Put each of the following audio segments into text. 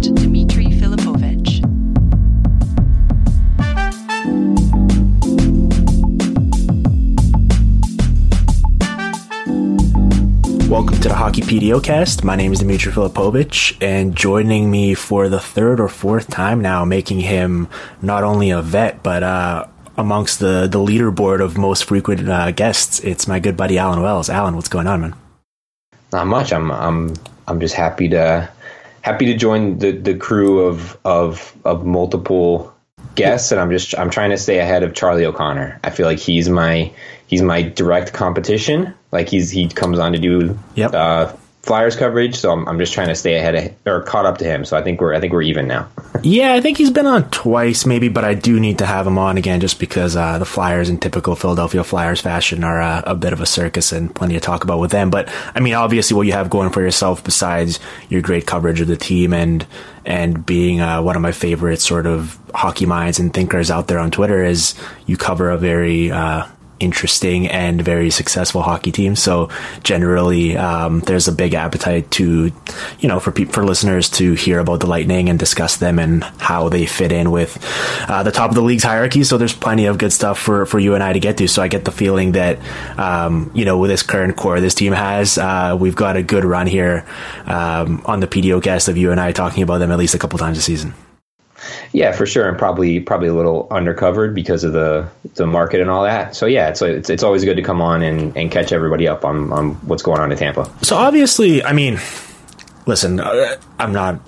Host, Dmitry Filipovich. Welcome to the Hockey PDOcast. My name is Dmitry Filipovich, and joining me for the third or fourth time now, making him not only a vet, but uh, amongst the, the leaderboard of most frequent uh, guests, it's my good buddy Alan Wells. Alan, what's going on, man? Not much. I'm I'm I'm just happy to happy to join the, the crew of of of multiple guests, and I'm just I'm trying to stay ahead of Charlie O'Connor. I feel like he's my he's my direct competition. Like he's he comes on to do Yep. uh, Flyers coverage, so I'm, I'm just trying to stay ahead of, or caught up to him. So I think we're I think we're even now. Yeah, I think he's been on twice, maybe, but I do need to have him on again just because uh, the Flyers, in typical Philadelphia Flyers fashion, are uh, a bit of a circus and plenty to talk about with them. But I mean, obviously, what you have going for yourself, besides your great coverage of the team and and being uh, one of my favorite sort of hockey minds and thinkers out there on Twitter, is you cover a very uh, interesting and very successful hockey team. So generally, um, there's a big appetite to, you know, for peop for listeners to hear about the Lightning and discuss them and how they fit in with uh, the top of the league's hierarchy. So there's plenty of good stuff for, for you and I to get to. So I get the feeling that, um, you know, with this current core this team has, uh, we've got a good run here um, on the PDO cast of you and I talking about them at least a couple times a season. Yeah, for sure, and probably probably a little undercovered because of the the market and all that. So yeah, it's it's, it's always good to come on and, and catch everybody up on, on what's going on in Tampa. So obviously, I mean, listen, uh, I'm not.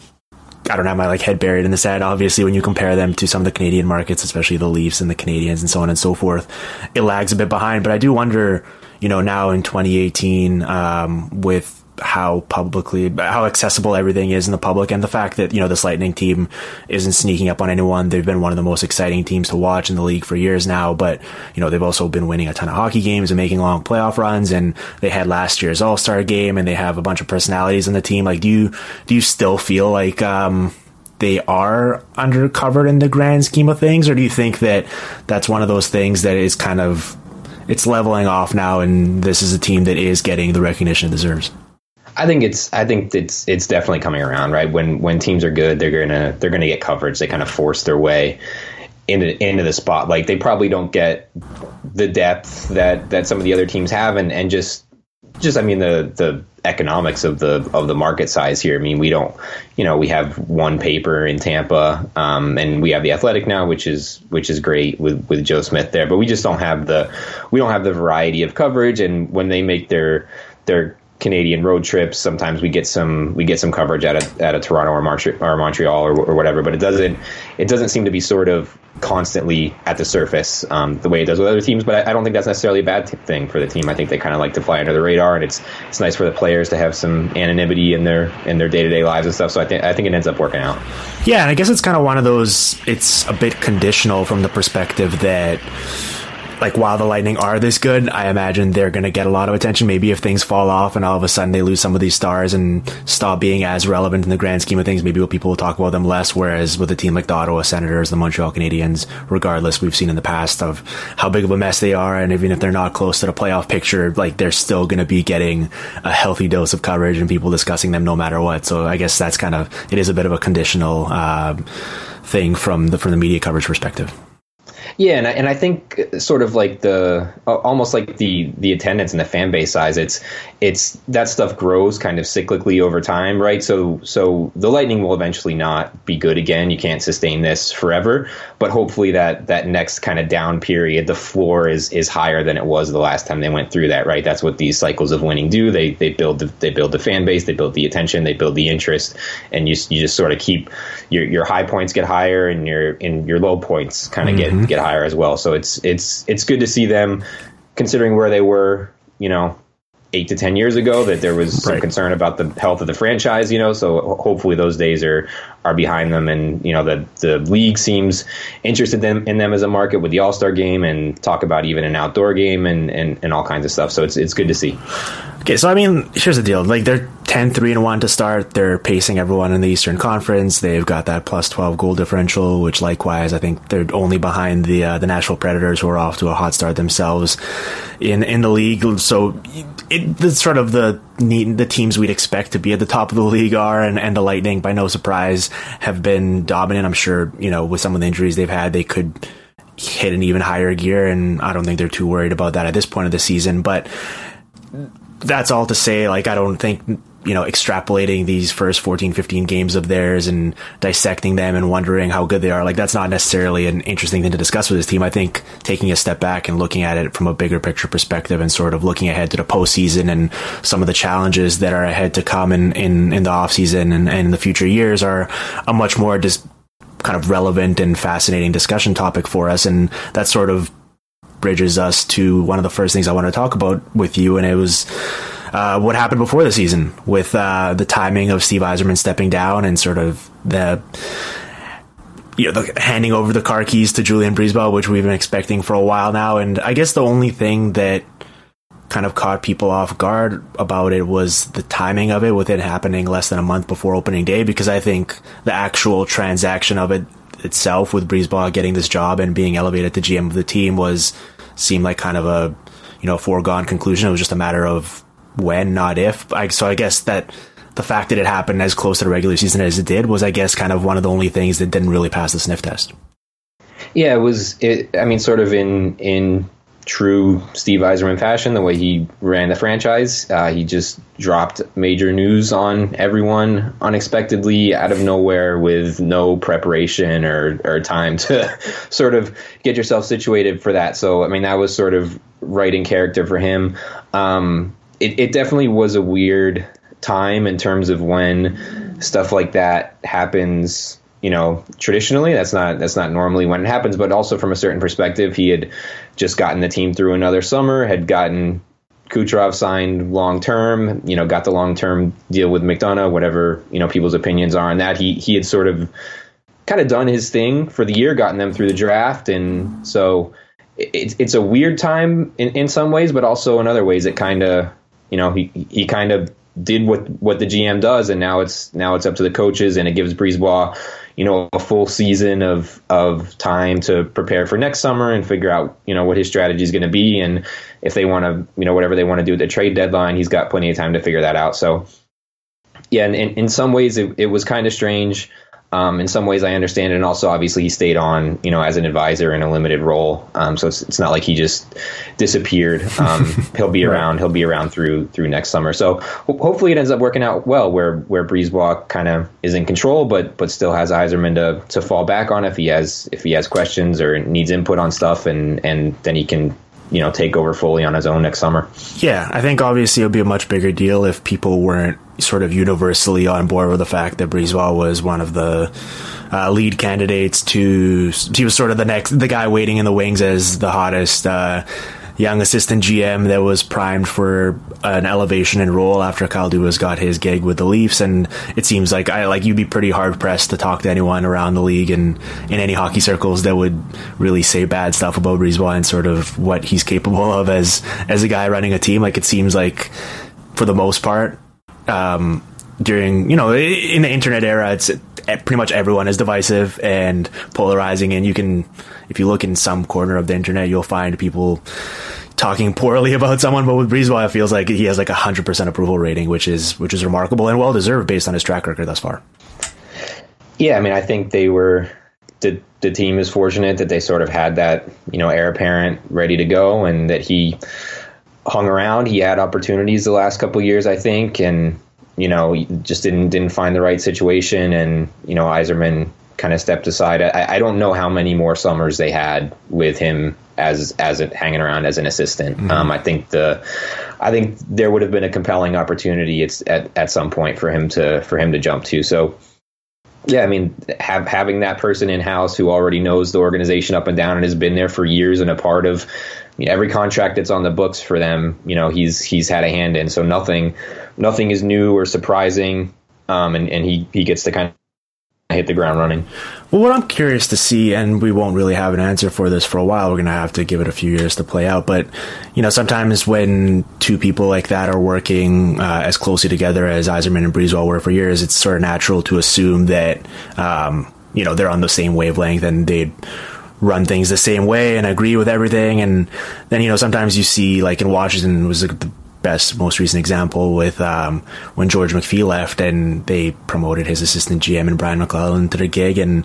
I don't have my like head buried in the sand. Obviously, when you compare them to some of the Canadian markets, especially the Leafs and the Canadiens and so on and so forth, it lags a bit behind. But I do wonder, you know, now in 2018, um, with how publicly, how accessible everything is in the public, and the fact that you know this Lightning team isn't sneaking up on anyone. They've been one of the most exciting teams to watch in the league for years now. But you know they've also been winning a ton of hockey games and making long playoff runs. And they had last year's All Star game, and they have a bunch of personalities in the team. Like, do you do you still feel like? Um, they are undercovered in the grand scheme of things, or do you think that that's one of those things that is kind of it's leveling off now, and this is a team that is getting the recognition it deserves? I think it's I think it's it's definitely coming around, right? When when teams are good, they're gonna they're gonna get coverage. They kind of force their way into into the spot. Like they probably don't get the depth that that some of the other teams have, and and just just I mean the the economics of the of the market size here. I mean we don't you know we have one paper in Tampa, um, and we have the Athletic now, which is which is great with with Joe Smith there, but we just don't have the we don't have the variety of coverage. And when they make their their Canadian road trips. Sometimes we get some we get some coverage out of out of Toronto or, Montreal or Montreal or, or whatever, but it doesn't it doesn't seem to be sort of constantly at the surface um, the way it does with other teams. But I, I don't think that's necessarily a bad thing for the team. I think they kind of like to fly under the radar, and it's it's nice for the players to have some anonymity in their in their day to day lives and stuff. So I think I think it ends up working out. Yeah, and I guess it's kind of one of those. It's a bit conditional from the perspective that like while the Lightning are this good, I imagine they're going to get a lot of attention. Maybe if things fall off and all of a sudden they lose some of these stars and stop being as relevant in the grand scheme of things, maybe people will talk about them less. Whereas with a team like the Ottawa Senators, the Montreal Canadiens, regardless, we've seen in the past of how big of a mess they are, and even if they're not close to the playoff picture, like they're still going to be getting a healthy dose of coverage and people discussing them no matter what. So I guess that's kind of it is a bit of a conditional uh, thing from the from the media coverage perspective. Yeah, and I, and I think sort of like the almost like the the attendance and the fan base size. It's it's that stuff grows kind of cyclically over time, right? So so the Lightning will eventually not be good again. You can't sustain this forever, but hopefully that that next kind of down period, the floor is is higher than it was the last time they went through that, right? That's what these cycles of winning do. They they build the, they build the fan base, they build the attention, they build the interest, and you you just sort of keep your your high points get higher and your in your low points kind of mm-hmm. get get higher as well. So it's it's it's good to see them considering where they were, you know, eight to ten years ago that there was some concern about the health of the franchise, you know. So hopefully those days are are behind them, and you know the the league seems interested in them, in them as a market with the All Star game and talk about even an outdoor game and, and and all kinds of stuff. So it's it's good to see. Okay, so I mean, here's the deal. Like they're 10 3 and 1 to start. They're pacing everyone in the Eastern Conference. They've got that plus 12 goal differential, which likewise, I think they're only behind the uh, the Nashville Predators who are off to a hot start themselves in in the league. So it, it's sort of the the teams we'd expect to be at the top of the league are, and, and the Lightning, by no surprise, have been dominant. I'm sure, you know, with some of the injuries they've had, they could hit an even higher gear, and I don't think they're too worried about that at this point of the season. But that's all to say, like, I don't think, you know, extrapolating these first 14, 15 games of theirs and dissecting them and wondering how good they are, like, that's not necessarily an interesting thing to discuss with this team. I think taking a step back and looking at it from a bigger picture perspective and sort of looking ahead to the postseason and some of the challenges that are ahead to come in, in, in the offseason and, and in the future years are a much more just kind of relevant and fascinating discussion topic for us. And that sort of bridges us to one of the first things I want to talk about with you, and it was uh, what happened before the season with uh, the timing of Steve Yzerman stepping down and sort of the you know, the, handing over the car keys to Julien BriseBois, which we've been expecting for a while now. And I guess the only thing that kind of caught people off guard about it was the timing of it, with it happening less than a month before opening day, because I think the actual transaction of it itself with BriseBois getting this job and being elevated to GM of the team was seemed like kind of a you know foregone conclusion. It was just a matter of when, not if. So I guess that the fact that it happened as close to the regular season as it did was, I guess, kind of one of the only things that didn't really pass the sniff test. Yeah, it was. It, I mean, sort of in in true Steve Yzerman fashion, the way he ran the franchise. Uh, he just dropped major news on everyone unexpectedly out of nowhere with no preparation or, or time to sort of get yourself situated for that. So, I mean, that was sort of writing character for him. Um, it, it definitely was a weird time in terms of when stuff like that happens you know traditionally. That's not that's not normally when it happens but also from a certain perspective he had just gotten the team through another summer had gotten Kucherov signed long term you know got the long term deal with McDonagh whatever you know people's opinions are on that. He he had sort of kind of done his thing for the year gotten them through the draft and so it's it's a weird time in, in some ways but also in other ways it kind of you know he he kind of did what what the GM does, and now it's now it's up to the coaches, and it gives BriseBois you know a full season of of time to prepare for next summer and figure out you know what his strategy is going to be and if they want to you know whatever they want to do at the trade deadline he's got plenty of time to figure that out. So yeah and in, in some ways it, it was kind of strange um, in some ways, I understand it, and also obviously he stayed on, you know, as an advisor in a limited role. Um, so it's, it's not like he just disappeared. Um, he'll be right. around. He'll be around through through next summer. So ho- hopefully it ends up working out well, where where BriseBois kind of is in control, but but still has Yzerman to to fall back on if he has if he has questions or needs input on stuff, and and then he can you know take over fully on his own next summer. Yeah, I think obviously it would be a much bigger deal if people weren't sort of universally on board with the fact that BriseBois was one of the uh, lead candidates to. He was sort of the next, the guy waiting in the wings as the hottest. Uh, young assistant GM that was primed for an elevation in role after Kyle Dubas got his gig with the Leafs, and it seems like I like you'd be pretty hard pressed to talk to anyone around the league and in any hockey circles that would really say bad stuff about Brisebois and sort of what he's capable of as as a guy running a team. Like it seems like for the most part. Um, during you know in the internet era it's eh, pretty much everyone is divisive and polarizing and you can if you look in some corner of the internet you'll find people talking poorly about someone but with Brisebois it feels like he has like a 100% approval rating which is which is remarkable and well deserved based on his track record thus far. Yeah i mean i think they were the the team is fortunate that they sort of had that you know heir apparent ready to go and that he hung around. He had opportunities the last couple years i think and you know, just didn't didn't find the right situation, and you know, Yzerman kind of stepped aside. I, I don't know how many more summers they had with him as as a, hanging around as an assistant. Mm-hmm. Um, I think the I think there would have been a compelling opportunity at, at some point for him to for him to jump to. So yeah, I mean, have, having that person in house who already knows the organization up and down and has been there for years and a part of you know, every contract that's on the books for them, you know, he's he's had a hand in. So nothing nothing is new or surprising, um, and and he he gets to kind hit the ground running. Well, what I'm curious to see, and we won't really have an answer for this for a while. We're going to have to give it a few years to play out. But you know, sometimes when two people like that are working uh, as closely together as Yzerman and Brisebois were for years, it's sort of natural to assume that um, you know they're on the same wavelength and they'd run things the same way and agree with everything. And then you know sometimes you see like in Washington was the best, most recent example with um, when George McPhee left and they promoted his assistant GM and Brian MacLellan to the gig, and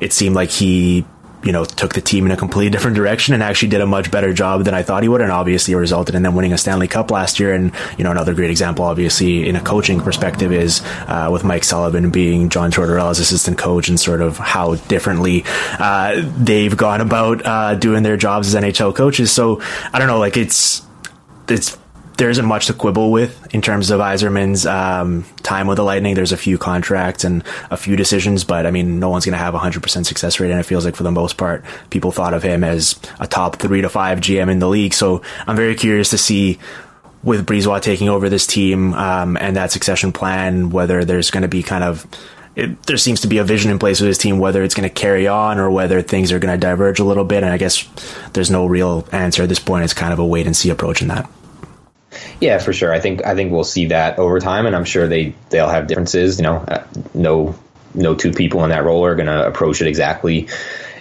it seemed like he you know, took the team in a completely different direction and actually did a much better job than I thought he would. And obviously resulted in them winning a Stanley Cup last year. And, you know, another great example, obviously, in a coaching perspective is uh, with Mike Sullivan being John Tortorella's assistant coach and sort of how differently uh, they've gone about uh, doing their jobs as NHL coaches. So I don't know, like it's, it's there isn't much to quibble with in terms of Yzerman's um, time with the Lightning. There's a few contracts and a few decisions, but I mean, no one's going to have a 100% success rate. And it feels like for the most part, people thought of him as a top three to five GM in the league. So I'm very curious to see with Brisebois taking over this team um, and that succession plan, whether there's going to be kind of it, there seems to be a vision in place with his team, whether it's going to carry on or whether things are going to diverge a little bit. And I guess there's no real answer at this point. It's kind of a wait and see approach in that. Yeah, for sure. I think I think we'll see that over time, and I'm sure they they'll have differences. You know, uh, no no two people in that role are going to approach it exactly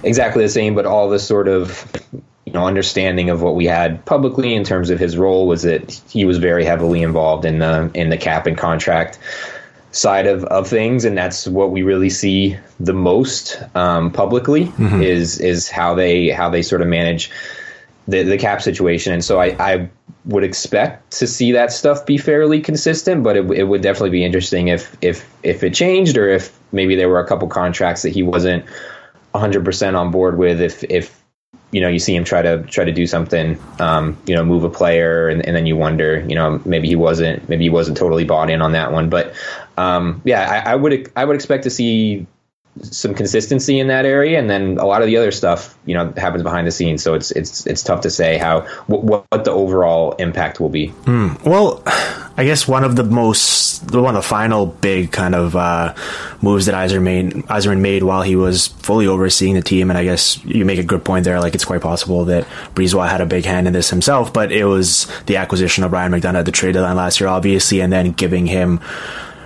exactly the same. But all this sort of you know understanding of what we had publicly in terms of his role was that he was very heavily involved in the in the cap and contract side of, of things and that's what we really see the most um, publicly mm-hmm. is is how they how they sort of manage the, the cap situation and so I, I would expect to see that stuff be fairly consistent, but it, it would definitely be interesting if if if it changed or if maybe there were a couple contracts that he wasn't 100% on board with. If if you know you see him try to try to do something, um, you know, move a player, and, and then you wonder, you know, maybe he wasn't maybe he wasn't totally bought in on that one. But um, yeah, I, I would I would expect to see some consistency in that area, and then a lot of the other stuff, you know, happens behind the scenes. So it's it's it's tough to say how what, what the overall impact will be. Mm. Well, I guess one of the most the one of the final big kind of uh, moves that Yzerman made, Yzerman made while he was fully overseeing the team, and I guess you make a good point there. Like it's quite possible that Brisebois had a big hand in this himself, but it was the acquisition of Ryan McDonagh at the trade deadline last year, obviously, and then giving him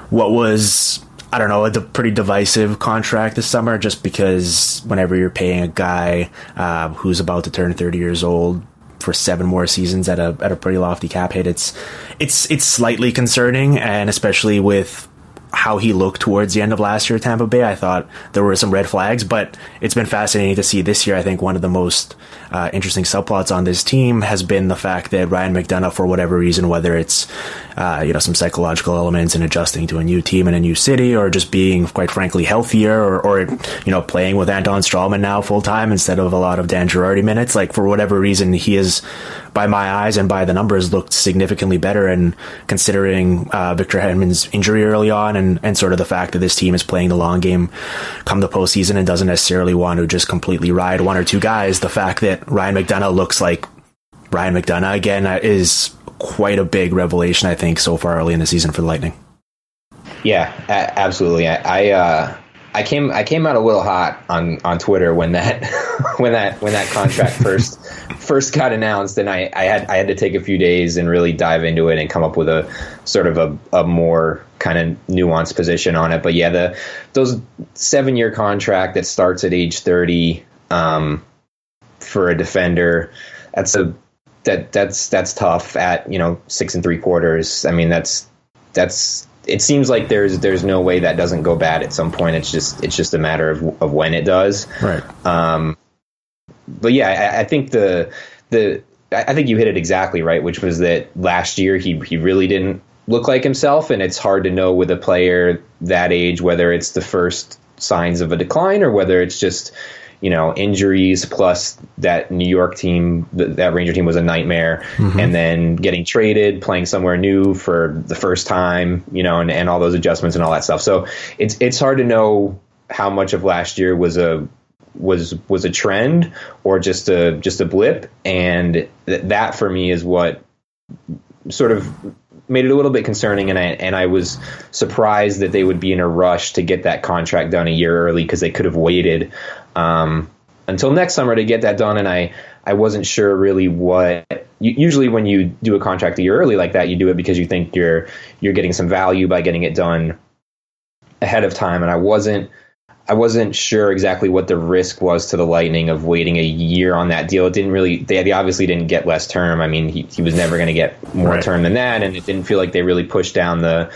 what was I don't know, a pretty divisive contract this summer just because whenever you're paying a guy uh, who's about to turn 30 years old for seven more seasons at a at a pretty lofty cap hit, it's it's it's slightly concerning, and especially with how he looked towards the end of last year at Tampa Bay, I thought there were some red flags, but it's been fascinating to see this year. I think one of the most uh, interesting subplots on this team has been the fact that Ryan McDonagh, for whatever reason, whether it's uh, you know some psychological elements in adjusting to a new team in a new city, or just being quite frankly healthier, or, or you know playing with Anton Stralman now full time instead of a lot of Dan Girardi minutes, like for whatever reason he is by my eyes and by the numbers, looked significantly better. And considering uh, Victor Hedman's injury early on, and, and sort of the fact that this team is playing the long game come the postseason and doesn't necessarily want to just completely ride one or two guys, the fact that Ryan McDonagh looks like Ryan McDonagh again uh, is quite a big revelation, I think, so far early in the season for the Lightning. Yeah, absolutely. I I, uh, I came I came out a little hot on, on Twitter when that when that when that contract first first got announced, and I, I had I had to take a few days and really dive into it and come up with a sort of a, a more kind of nuanced position on it. But yeah, the those seven year contract that starts at age thirty um, for a defender, that's a that that's that's tough at you know six and three quarters. I mean that's that's it seems like there's there's no way that doesn't go bad at some point. It's just it's just a matter of of when it does. Right. Um, but yeah, I, I think the the I think you hit it exactly right, which was that last year he he really didn't look like himself, and it's hard to know with a player that age whether it's the first signs of a decline or whether it's just you know injuries plus that New York team that Ranger team was a nightmare. Mm-hmm. and then getting traded playing somewhere new for the first time you know and, and all those adjustments and all that stuff. So it's it's hard to know how much of last year was a was was a trend or just a just a blip. And th- that for me is what sort of made it a little bit concerning, and I and I was surprised that they would be in a rush to get that contract done a year early because they could have waited um, until next summer to get that done. And I I wasn't sure really what. Usually, when you do a contract a year early like that, you do it because you think you're you're getting some value by getting it done ahead of time. And I wasn't I wasn't sure exactly what the risk was to the Lightning of waiting a year on that deal. It didn't really, they, they obviously didn't get less term. I mean, he, he was never going to get more right. term than that, and it didn't feel like they really pushed down the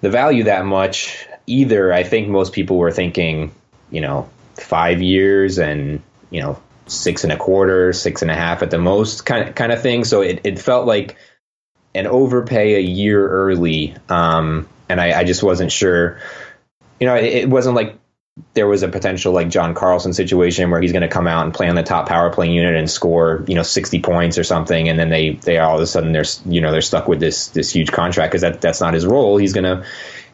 the value that much either. I think most people were thinking, you know, five years and you know six and a quarter, six and a half at the most, kind of kind of thing. So it, it felt like an overpay a year early, um, and I, I just wasn't sure. You know, it, it wasn't like there was a potential like John Carlson situation where he's going to come out and play on the top power play unit and score, you know, 60 points or something. And then they, they all of a sudden they're, you know, they're stuck with this, this huge contract because that, that's not his role. He's going to,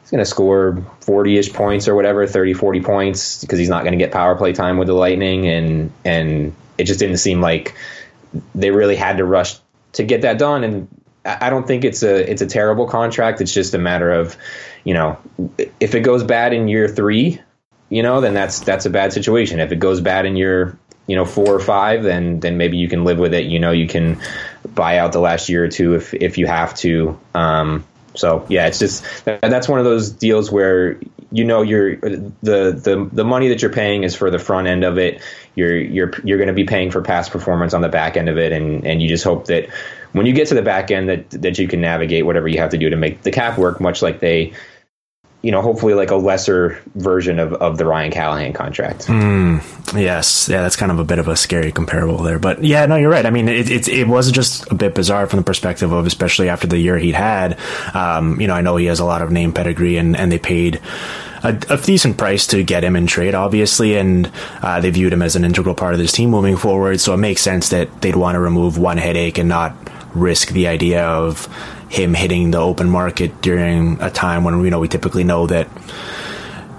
he's going to score 40 ish points or whatever, 30, 40 points because he's not going to get power play time with the Lightning. And, and it just didn't seem like they really had to rush to get that done. And I don't think it's a, it's a terrible contract. It's just a matter of, you know, if it goes bad in year three, you know, then that's that's a bad situation. If it goes bad in your you know four or five, then then maybe you can live with it. You know, you can buy out the last year or two if if you have to. Um, so yeah, it's just that's one of those deals where you know you're the the the money that you're paying is for the front end of it. You're you're you're going to be paying for past performance on the back end of it, and and you just hope that when you get to the back end that that you can navigate whatever you have to do to make the cap work, much like they you know, hopefully like a lesser version of, of the Ryan Callahan contract. Mm, yes. Yeah, that's kind of a bit of a scary comparable there. But yeah, no, you're right. I mean, it, it, it was just a bit bizarre from the perspective of, especially after the year he'd had. Um, you know, I know he has a lot of name pedigree and, and they paid a, a decent price to get him in trade, obviously, and uh, they viewed him as an integral part of this team moving forward. So it makes sense that they'd want to remove one headache and not risk the idea of him hitting the open market during a time when you know we typically know that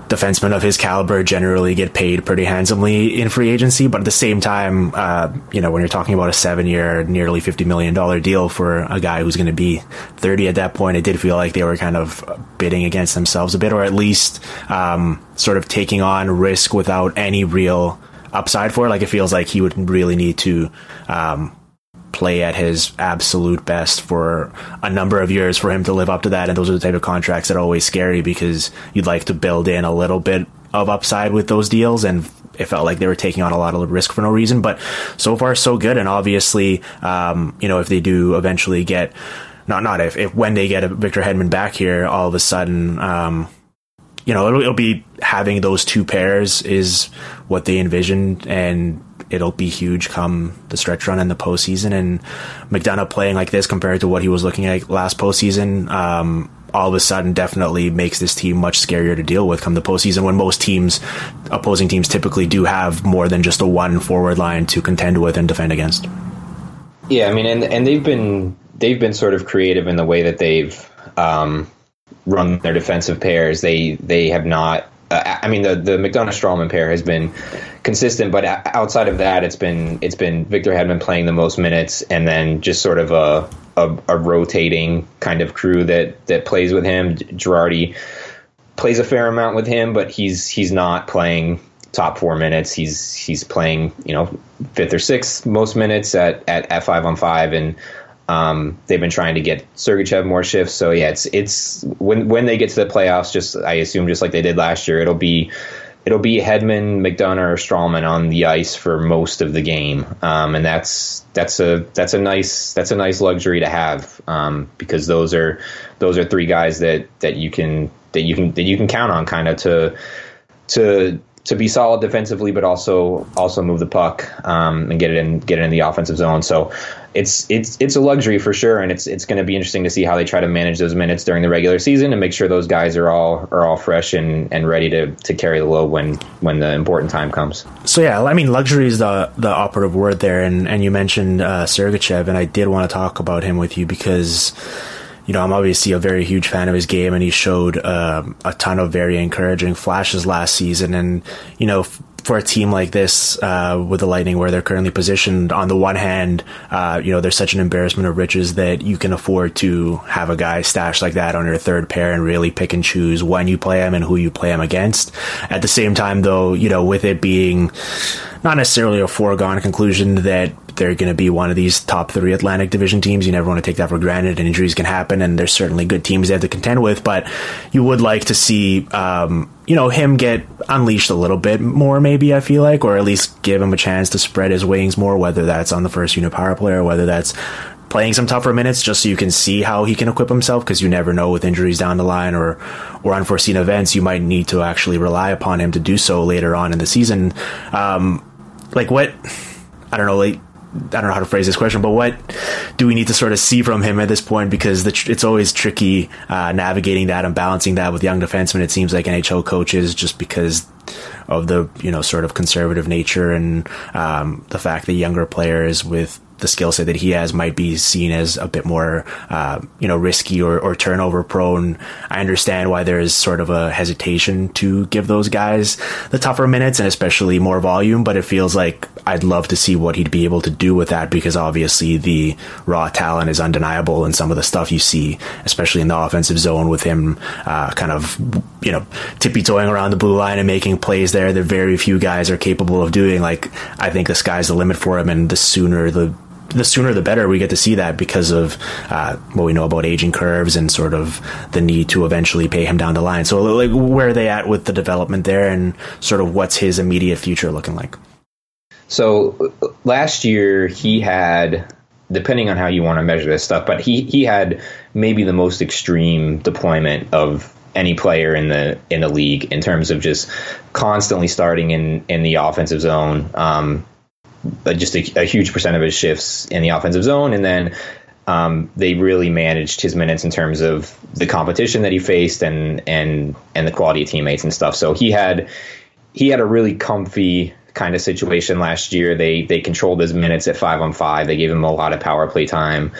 defensemen of his caliber generally get paid pretty handsomely in free agency. But at the same time, uh, you know, when you're talking about a seven year, nearly $50 million deal for a guy who's going to be 30 at that point, it did feel like they were kind of bidding against themselves a bit, or at least um, sort of taking on risk without any real upside for it. Like it feels like he would really need to um, play at his absolute best for a number of years for him to live up to that. And those are the type of contracts that are always scary because you'd like to build in a little bit of upside with those deals. And it felt like they were taking on a lot of risk for no reason. But so far, so good. And obviously, um, you know, if they do eventually get, not not if, if when they get a Victor Hedman back here, all of a sudden, um, you know, it'll, it'll be having those two pairs is what they envisioned, and it'll be huge come the stretch run and the postseason. And McDonagh playing like this compared to what he was looking at last postseason, um, all of a sudden definitely makes this team much scarier to deal with come the postseason when most teams, opposing teams typically do have more than just a one forward line to contend with and defend against. Yeah, I mean, and and they've been they've been sort of creative in the way that they've um, run their defensive pairs. They they have not uh, I mean, the the McDonagh Stralman pair has been consistent, but outside of that, it's been it's been Victor Hedman playing the most minutes, and then just sort of a a, a rotating kind of crew that that plays with him. Girardi plays a fair amount with him, but he's he's not playing top four minutes. He's he's playing you know fifth or sixth most minutes at at, at five on five, and um, they've been trying to get Sergachev more shifts. So yeah, it's it's when when they get to the playoffs, just I assume just like they did last year, it'll be it'll be Hedman, McDonagh, or Stralman on the ice for most of the game, um, and that's that's a that's a nice that's a nice luxury to have um, because those are those are three guys that that you can that you can that you can count on kind of to to to be solid defensively, but also also move the puck um, and get it in get it in the offensive zone. So it's it's it's a luxury for sure, and it's it's going to be interesting to see how they try to manage those minutes during the regular season and make sure those guys are all are all fresh and, and ready to, to carry the load when when the important time comes. So yeah, I mean luxury is the the operative word there, and and you mentioned uh, Sergachev, and I did want to talk about him with you because you know, I'm obviously a very huge fan of his game, and he showed um, a ton of very encouraging flashes last season. And you know, f- for a team like this uh, with the Lightning, where they're currently positioned, on the one hand, uh, you know, there's such an embarrassment of riches that you can afford to have a guy stashed like that on your third pair and really pick and choose when you play him and who you play him against. At the same time, though, you know, with it being not necessarily a foregone conclusion that they're going to be one of these top three Atlantic Division teams. You never want to take that for granted, and injuries can happen, and there's certainly good teams they have to contend with. But you would like to see, um, you know, him get unleashed a little bit more, maybe I feel like, or at least give him a chance to spread his wings more, whether that's on the first unit power play or whether that's playing some tougher minutes just so you can see how he can equip himself because you never know with injuries down the line or or unforeseen events you might need to actually rely upon him to do so later on in the season um, like what I don't know like I don't know how to phrase this question, but what do we need to sort of see from him at this point? Because tr- it's always tricky uh, navigating that and balancing that with young defensemen. It seems like NHL coaches, just because of the you know sort of conservative nature and um, the fact that younger players with the skill set that he has might be seen as a bit more, uh, you know, risky or, or, turnover prone. I understand why there is sort of a hesitation to give those guys the tougher minutes and especially more volume, but it feels like I'd love to see what he'd be able to do with that because obviously the raw talent is undeniable and some of the stuff you see, especially in the offensive zone with him, uh, kind of, you know, tippy toeing around the blue line and making plays there that very few guys are capable of doing. Like, I think the sky's the limit for him and the sooner the the sooner the better we get to see that because of uh, what we know about aging curves and sort of the need to eventually pay him down the line. So, like, where are they at with the development there, and sort of what's his immediate future looking like? So, last year he had, depending on how you want to measure this stuff, but he he had maybe the most extreme deployment of any player in the in the league in terms of just constantly starting in in the offensive zone. Um, just a, a, huge percent of his shifts in the offensive zone, and then um, they really managed his minutes in terms of the competition that he faced and and and the quality of teammates and stuff. So he had he had a really comfy kind of situation last year. They they controlled his minutes at five on five. They gave him a lot of power play time.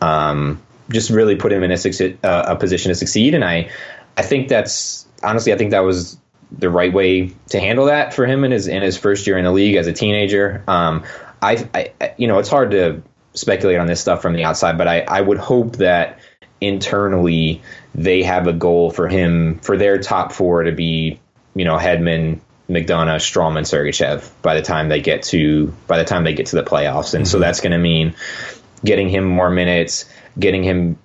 Um, just really put him in a, uh, a position to succeed, and I I think that's honestly I think that was the right way to handle that for him in his in his first year in the league as a teenager. Um, I, I, you know, it's hard to speculate on this stuff from the outside, but I, I would hope that internally they have a goal for him for their top four to be, you know, Hedman, McDonagh, Stralman, Sergachev by the time they get to by the time they get to the playoffs, and mm-hmm. so that's going to mean getting him more minutes, getting him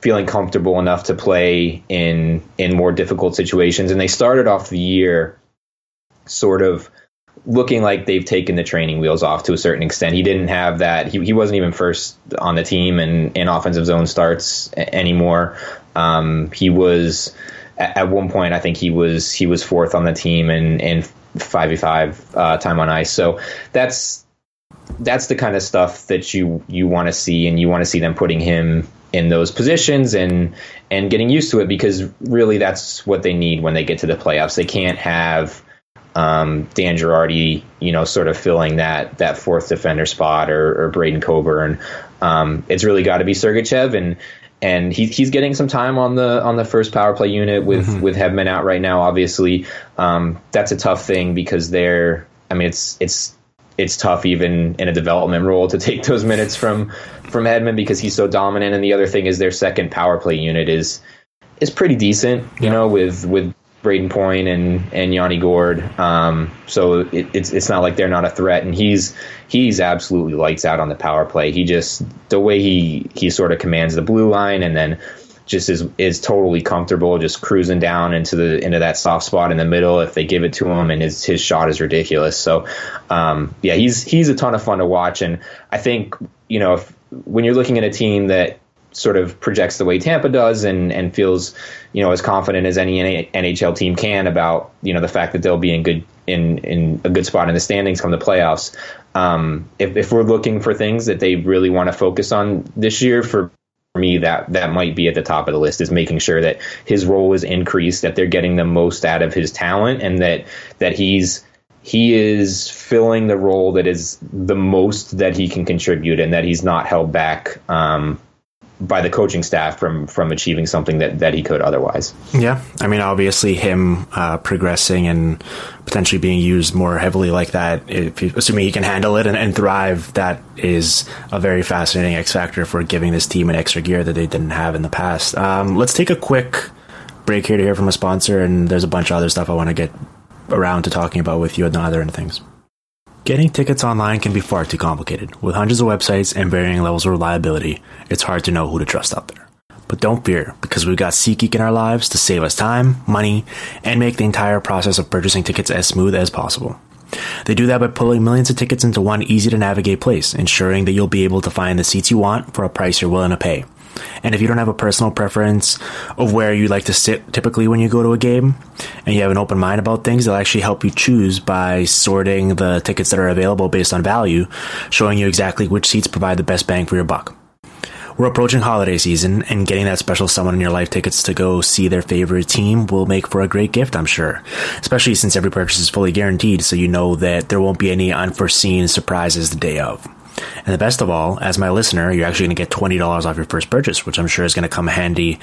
feeling comfortable enough to play in in more difficult situations. And they started off the year sort of looking like they've taken the training wheels off to a certain extent. He didn't have that. He, he wasn't even first on the team and in offensive zone starts anymore. Um, he was at, at, one point. I think he was he was fourth on the team and in five v five uh, time on ice. So that's that's the kind of stuff that you you want to see, and you want to see them putting him in those positions and and getting used to it because really that's what they need when they get to the playoffs. They can't have um, Dan Girardi, you know, sort of filling that that fourth defender spot or, or Braydon Coburn. Um, it's really got to be Sergachev and and he, he's getting some time on the on the first power play unit with mm-hmm. with Hedman out right now. Obviously, um, that's a tough thing because they're. I mean, it's it's it's tough even in a development role to take those minutes from from Hedman because he's so dominant. And the other thing is their second power play unit is is pretty decent, you yeah. know, with with Brayden Point and and Yanni Gourde. Um, so it, it's it's not like they're not a threat, and he's he's absolutely lights out on the power play. He just the way he he sort of commands the blue line, and then just is is totally comfortable, just cruising down into the into that soft spot in the middle if they give it to him, and his his shot is ridiculous. So um, yeah, he's he's a ton of fun to watch, and I think you know if, when you're looking at a team that sort of projects the way Tampa does and and feels you know as confident as any NHL team can about you know the fact that they'll be in good in in a good spot in the standings come the playoffs. Um, if, if we're looking for things that they really want to focus on this year, for me that that might be at the top of the list is making sure that his role is increased, that they're getting the most out of his talent, and that that he's he is filling the role that is the most that he can contribute, and that he's not held back um, by the coaching staff from from achieving something that that he could otherwise. Yeah, I mean, obviously, him uh, progressing and potentially being used more heavily like that, if, assuming he can handle it and, and, thrive, that is a very fascinating X factor for giving this team an extra gear that they didn't have in the past. Um, let's take a quick break here to hear from a sponsor, and there's a bunch of other stuff I want to get around to talking about with you and other things. Getting tickets online can be far too complicated. With hundreds of websites and varying levels of reliability, it's hard to know who to trust out there. But don't fear, because we've got SeatGeek in our lives to save us time, money, and make the entire process of purchasing tickets as smooth as possible. They do that by pulling millions of tickets into one easy to navigate place, ensuring that you'll be able to find the seats you want for a price you're willing to pay. And if you don't have a personal preference of where you like to sit typically when you go to a game, and you have an open mind about things, they'll actually help you choose by sorting the tickets that are available based on value, showing you exactly which seats provide the best bang for your buck. We're approaching holiday season, and getting that special someone in your life tickets to go see their favorite team will make for a great gift, I'm sure. Especially since every purchase is fully guaranteed, so you know that there won't be any unforeseen surprises the day of. And the best of all, as my listener, you're actually going to get $20 off your first purchase, which I'm sure is going to come handy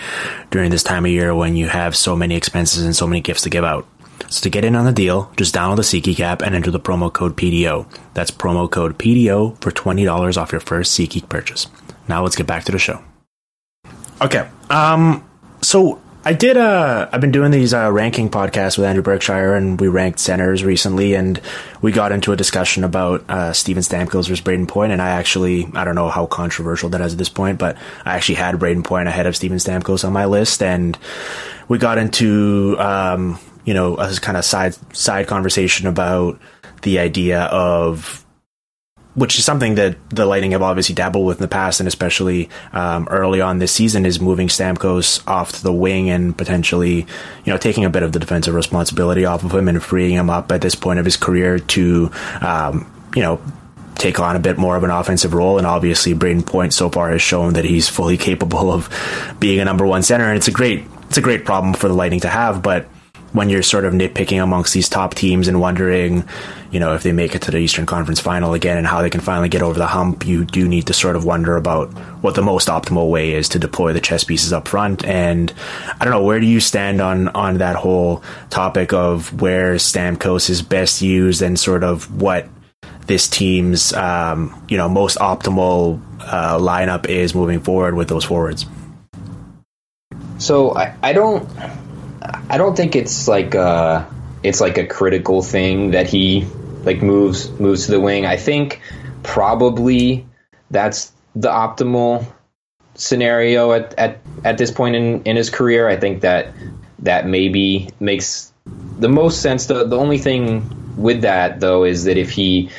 during this time of year when you have so many expenses and so many gifts to give out. So to get in on the deal, just download the SeatGeek app and enter the promo code PDO. That's promo code PDO for $20 off your first SeatGeek purchase. Now let's get back to the show. Okay. Um, so I did. Uh, I've been doing these uh, ranking podcasts with Andrew Berkshire, and we ranked centers recently, and we got into a discussion about uh, Steven Stamkos versus Brayden Point, and I actually, I don't know how controversial that is at this point, but I actually had Brayden Point ahead of Steven Stamkos on my list, and we got into, um, you know, a kind of side side conversation about the idea of which is something that the Lightning have obviously dabbled with in the past, and especially um, early on this season, is moving Stamkos off to the wing and potentially, you know, taking a bit of the defensive responsibility off of him and freeing him up at this point of his career to, um, you know, take on a bit more of an offensive role. And obviously, Brayden Point so far has shown that he's fully capable of being a number one center, and it's a great it's a great problem for the Lightning to have, but when you're sort of nitpicking amongst these top teams and wondering, you know, if they make it to the Eastern Conference final again and how they can finally get over the hump, you do need to sort of wonder about what the most optimal way is to deploy the chess pieces up front. And I don't know, where do you stand on, on that whole topic of where Stamkos is best used and sort of what this team's, um, you know, most optimal uh, lineup is moving forward with those forwards? So I, I don't I don't think it's like a, it's like a critical thing that he like moves moves to the wing. I think probably that's the optimal scenario at, at, at this point in, in his career. I think that that maybe makes the most sense. The the only thing with that though is that if he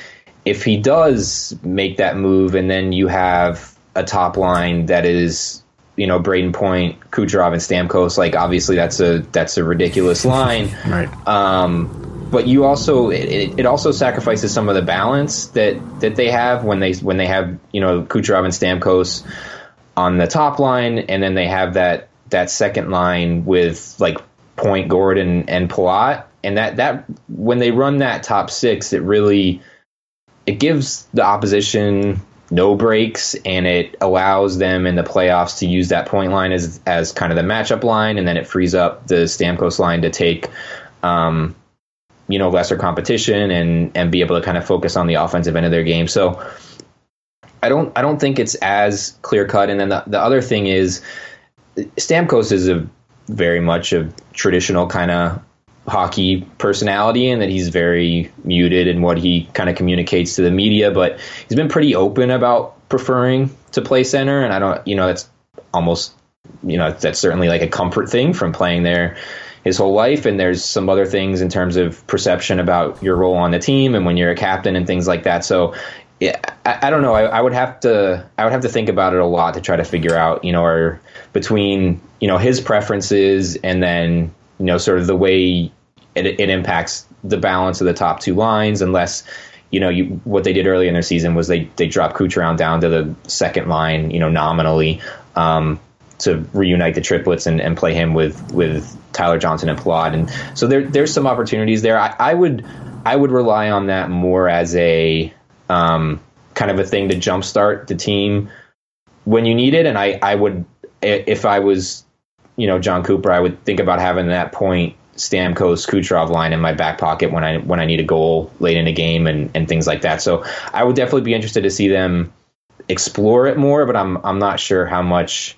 if he does make that move and then you have a top line that is you know Brayden Point, Kucherov, and Stamkos. Like obviously that's a that's a ridiculous line. right. Um, but you also it, it also sacrifices some of the balance that that they have when they when they have you know Kucherov and Stamkos on the top line, and then they have that that second line with like Point, Gordon, and Palat, and that that when they run that top six, it really it gives the opposition no breaks, and it allows them in the playoffs to use that point line as as kind of the matchup line, and then it frees up the Stamkos line to take. Um, you know, lesser competition and and be able to kind of focus on the offensive end of their game. So I don't I don't think it's as clear cut. And then the, the other thing is Stamkos is a very much a traditional kind of hockey personality and that he's very muted in what he kind of communicates to the media, but he's been pretty open about preferring to play center. And I don't, you know, that's almost, you know, that's certainly like a comfort thing from playing there his whole life. And there's some other things in terms of perception about your role on the team and when you're a captain and things like that. So yeah, I, I don't know. I, I, would have to I would have to think about it a lot to try to figure out, you know, or between you know his preferences and then you know, sort of the way it, it impacts the balance of the top two lines, unless you know, you, what they did early in their season was they they dropped Kucherov down to the second line, you know, nominally um, to reunite the triplets and, and play him with with Tyler Johnson and Palat, and so there there's some opportunities there. I, I would I would rely on that more as a um, kind of a thing to jumpstart the team when you need it, and I I would if I was you know Jon Cooper, I would think about having that point Stamkos Kucherov line in my back pocket when I when I need a goal late in a game and, and things like that. So I would definitely be interested to see them explore it more, but I'm I'm not sure how much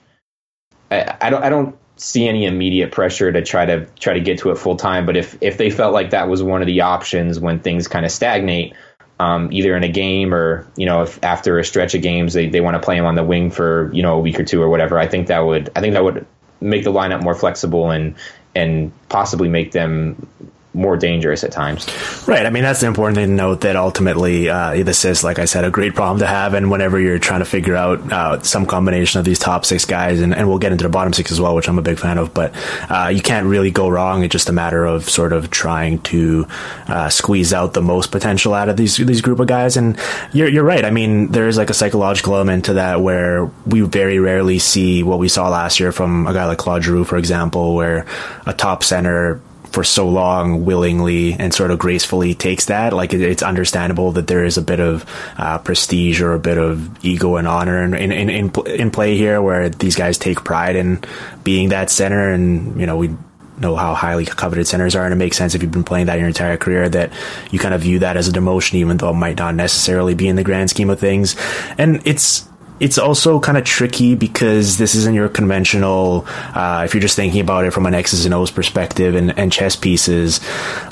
I, I don't I don't see any immediate pressure to try to try to get to it full time. But if if they felt like that was one of the options when things kind of stagnate, um, either in a game or you know if after a stretch of games they, they want to play him on the wing for you know a week or two or whatever, I think that would I think that would make the lineup more flexible and and possibly make them more dangerous at times. Right. I mean, that's the important thing to note that ultimately, uh, this is, like I said, a great problem to have. And whenever you're trying to figure out uh, some combination of these top six guys, and, and, we'll get into the bottom six as well, which I'm a big fan of, but uh, you can't really go wrong. It's just a matter of sort of trying to uh, squeeze out the most potential out of these these group of guys. And you're, you're right. I mean, there is like a psychological element to that where we very rarely see what we saw last year from a guy like Claude Giroux, for example, where a top center for so long willingly and sort of gracefully takes that. Like it, it's understandable that there is a bit of uh, prestige or a bit of ego and honor in, in, in, in play here where these guys take pride in being that center. And, you know, we know how highly coveted centers are, and it makes sense if you've been playing that your entire career that you kind of view that as a demotion, even though it might not necessarily be in the grand scheme of things. And it's it's also kind of tricky because this isn't your conventional uh, if you're just thinking about it from an x's and o's perspective and, and chess pieces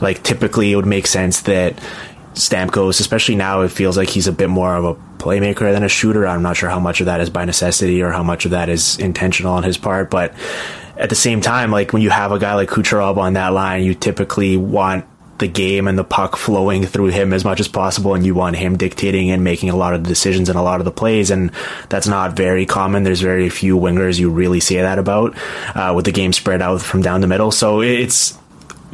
like typically it would make sense that Stamkos, especially now, it feels like he's a bit more of a playmaker than a shooter. I'm not sure how much of that is by necessity or how much of that is intentional on his part, but at the same time, like when you have a guy like Kucherov on that line, you typically want the game and the puck flowing through him as much as possible and you want him dictating and making a lot of the decisions and a lot of the plays and that's not very common there's very few wingers you really say that about uh, with the game spread out from down the middle so it's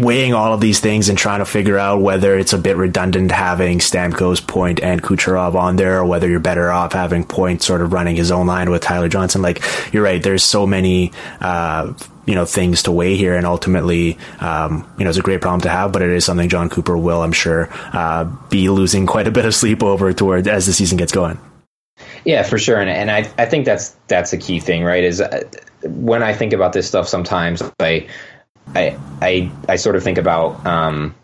weighing all of these things and trying to figure out whether it's a bit redundant having Stamkos, Point, and Kucherov on there, or whether you're better off having Point sort of running his own line with Tyler Johnson. Like you're right, there's so many. Uh, you know things to weigh here, and ultimately, um, you know, it's a great problem to have, but it is something Jon Cooper will, I'm sure, uh, be losing quite a bit of sleep over toward as the season gets going. Yeah, for sure, and and I I think that's that's a key thing, right? Is uh, when I think about this stuff, sometimes I I I I sort of think about um,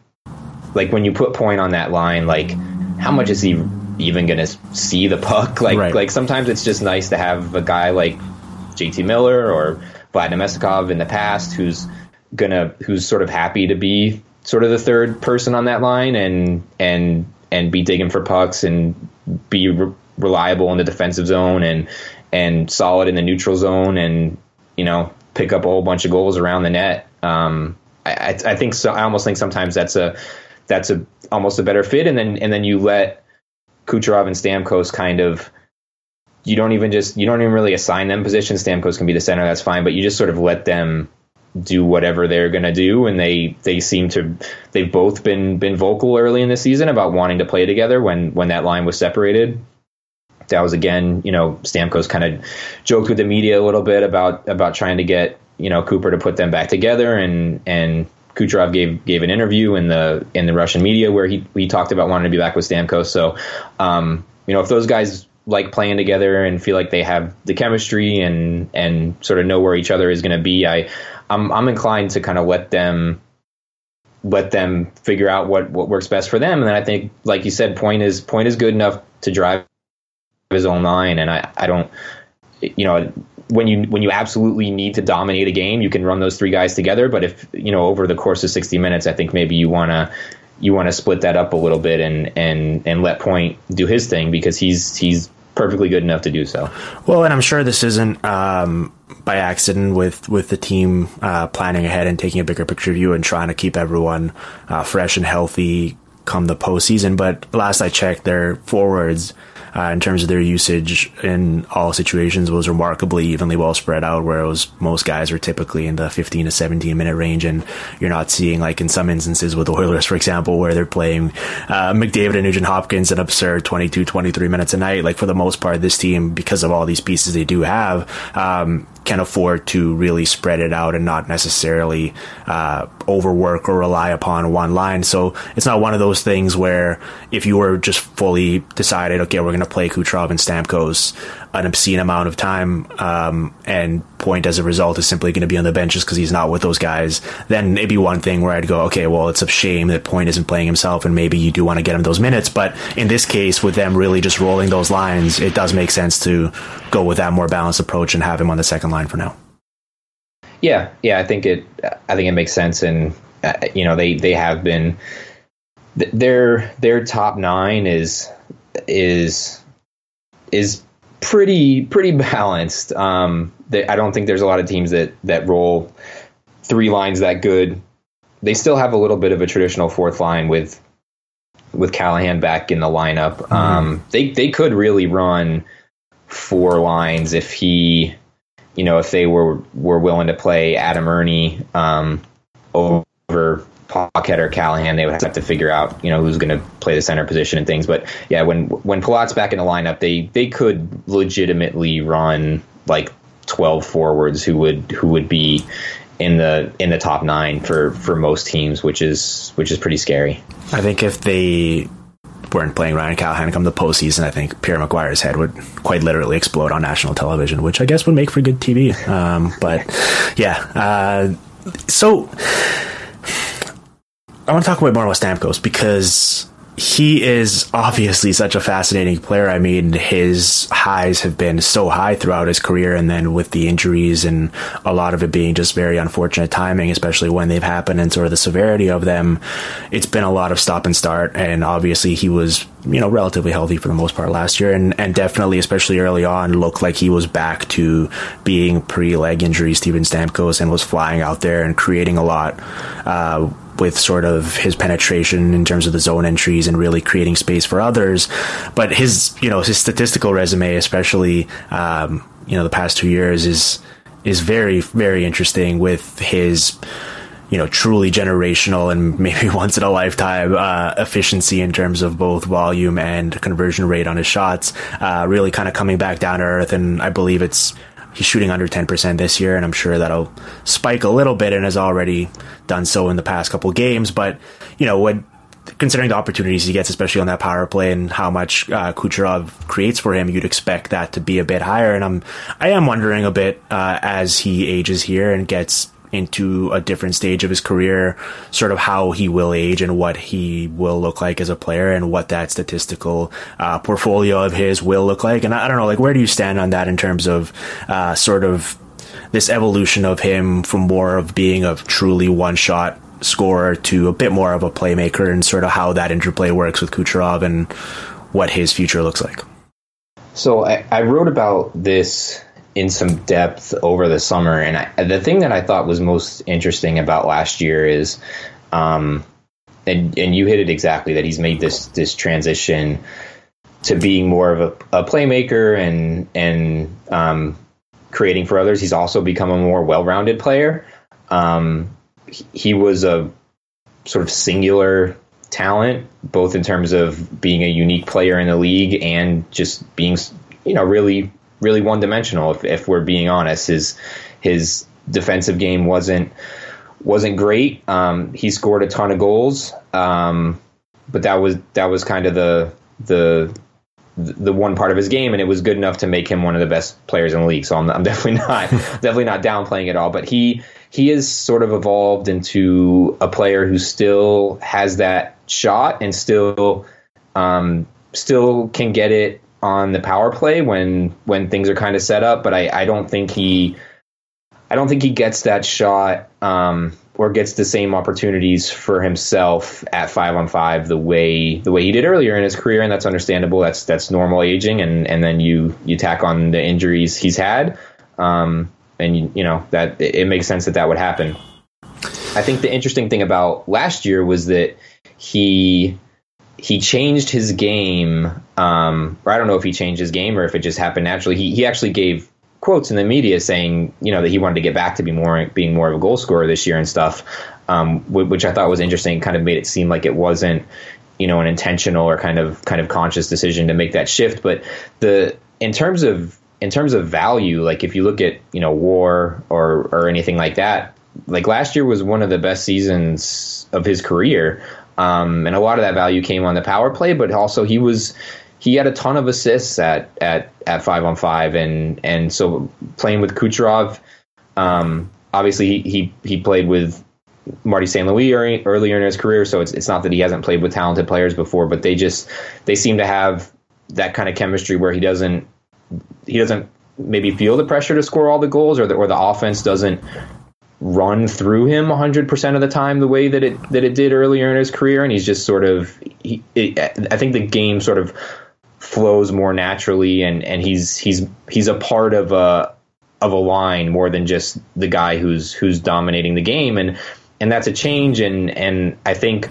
like when you put point on that line, like how much is he even going to see the puck? Like right. like sometimes it's just nice to have a guy like JT Miller or Vlad Namestnikov in the past who's gonna who's sort of happy to be sort of the third person on that line and and and be digging for pucks and be re- reliable in the defensive zone and and solid in the neutral zone and you know pick up a whole bunch of goals around the net. Um, I, I think so. I almost think sometimes that's a that's a almost a better fit, and then and then you let Kucherov and Stamkos kind of you don't even just you don't even really assign them positions. Stamkos can be the center, that's fine, but you just sort of let them do whatever they're going to do and they they seem to they've both been been vocal early in the season about wanting to play together when when that line was separated that was again you know Stamkos kind of joked with the media a little bit about about trying to get you know Cooper to put them back together and and Kucherov gave gave an interview in the in the Russian media where he he talked about wanting to be back with Stamkos so um, you know if those guys like playing together and feel like they have the chemistry and and sort of know where each other is going to be, I I'm I'm inclined to kind of let them let them figure out what what works best for them. And then I think, like you said, point is point is good enough to drive his own line, and I I don't you know when you when you absolutely need to dominate a game, you can run those three guys together. But if you know over the course of sixty minutes, I think maybe you want to you want to split that up a little bit and and and let Point do his thing because he's he's perfectly good enough to do so. Well, and I'm sure this isn't um, by accident with with the team uh, planning ahead and taking a bigger picture view and trying to keep everyone uh, fresh and healthy come the postseason. But last I checked, their forwards uh, in terms of their usage in all situations was remarkably evenly well spread out, whereas most guys are typically in the 15 to 17 minute range. And you're not seeing, like in some instances with the Oilers, for example, where they're playing uh, McDavid and Nugent Hopkins an absurd 22, 23 minutes a night. Like for the most part, this team, because of all these pieces they do have, um, can afford to really spread it out and not necessarily uh, overwork or rely upon one line. So it's not one of those things where if you were just fully decided, okay, we're going to play Kucherov and Stamkos an obscene amount of time, um, and Point as a result is simply going to be on the bench just because he's not with those guys, then it'd be one thing where I'd go, okay, well, it's a shame that Point isn't playing himself, and maybe you do want to get him those minutes. But in this case, with them really just rolling those lines, it does make sense to go with that more balanced approach and have him on the second line for now. Yeah, yeah, I think it. I think it makes sense, and uh, you know they they have been their their top nine is is is pretty pretty balanced. Um, they, I don't think there's a lot of teams that that roll three lines that good. They still have a little bit of a traditional fourth line with with Callahan back in the lineup. Mm-hmm. Um, they they could really run four lines if he, you know, if they were were willing to play Adam Erne um, over Paquette or Callahan, they would have to figure out, you know, who's going to play the center position and things. But yeah, when when Palat's back in the lineup, they they could legitimately run like twelve forwards who would who would be in the in the top nine for for most teams, which is which is pretty scary. I think if they weren't playing Ryan Callahan come the postseason, I think Pierre McGuire's head would quite literally explode on national television, which I guess would make for good TV. Um, but yeah, uh, so I want to talk about Stamkos because he is obviously such a fascinating player. I mean, his highs have been so high throughout his career, and then with the injuries and a lot of it being just very unfortunate timing, especially when they've happened and sort of the severity of them, it's been a lot of stop and start. And obviously, he was, you know, relatively healthy for the most part last year, and, and definitely, especially early on, looked like he was back to being pre leg injury Steven Stamkos and was flying out there and creating a lot. Uh, with sort of his penetration in terms of the zone entries and really creating space for others. But his, you know, his statistical resume, especially, um, you know, the past two years is, is very, very interesting with his, you know, truly generational and maybe once in a lifetime uh, efficiency in terms of both volume and conversion rate on his shots. Uh, really kind of coming back down to earth, and I believe it's he's shooting under 10% this year, and I'm sure that'll spike a little bit and has already done so in the past couple games. But, you know, when considering the opportunities he gets, especially on that power play and how much uh, Kucherov creates for him, you'd expect that to be a bit higher. And I'm, I am wondering a bit uh, as he ages here and gets into a different stage of his career, sort of how he will age and what he will look like as a player and what that statistical uh, portfolio of his will look like. And I, I, don't know, like, where do you stand on that in terms of uh, sort of this evolution of him from more of being a truly one shot scorer to a bit more of a playmaker and sort of how that interplay works with Kucherov and what his future looks like? So I, I wrote about this in some depth over the summer. And I, the thing that I thought was most interesting about last year is, um, and and you hit it exactly that he's made this this transition to being more of a, a playmaker and and um, creating for others. He's also become a more well rounded player. Um, he, he was a sort of singular talent, both in terms of being a unique player in the league and just being, you know, really really one dimensional. If, if we're being honest, his his defensive game wasn't wasn't great. Um, he scored a ton of goals, um, but that was that was kind of the the the one part of his game, and it was good enough to make him one of the best players in the league. So I'm, I'm definitely not definitely not downplaying it all. But he he is sort of evolved into a player who still has that shot and still um, still can get it on the power play when when things are kind of set up. But I, I don't think he I don't think he gets that shot um, or gets the same opportunities for himself at five on five the way the way he did earlier in his career, and that's understandable. That's that's normal aging, and and then you you tack on the injuries he's had, um, and you, you know that it makes sense that that would happen. I think the interesting thing about last year was that he he changed his game, um, or I don't know if he changed his game or if it just happened naturally. He he actually gave quotes in the media saying, you know, that he wanted to get back to be more being more of a goal scorer this year and stuff, um, which I thought was interesting. Kind of made it seem like it wasn't, you know, an intentional or kind of kind of conscious decision to make that shift. But the in terms of in terms of value, like if you look at you know WAR or or anything like that, like last year was one of the best seasons of his career. Um, and a lot of that value came on the power play, but also he was he had a ton of assists at at at five on five, and and so playing with Kucherov, um, obviously he, he played with Marty St. Louis earlier in his career, so it's it's not that he hasn't played with talented players before, but they just they seem to have that kind of chemistry where he doesn't he doesn't maybe feel the pressure to score all the goals, or the or the offense doesn't run through him 100% of the time the way that it that it did earlier in his career and he's just sort of he, it, I think the game sort of flows more naturally and and he's he's he's a part of a of a line more than just the guy who's who's dominating the game. And and that's a change and and I think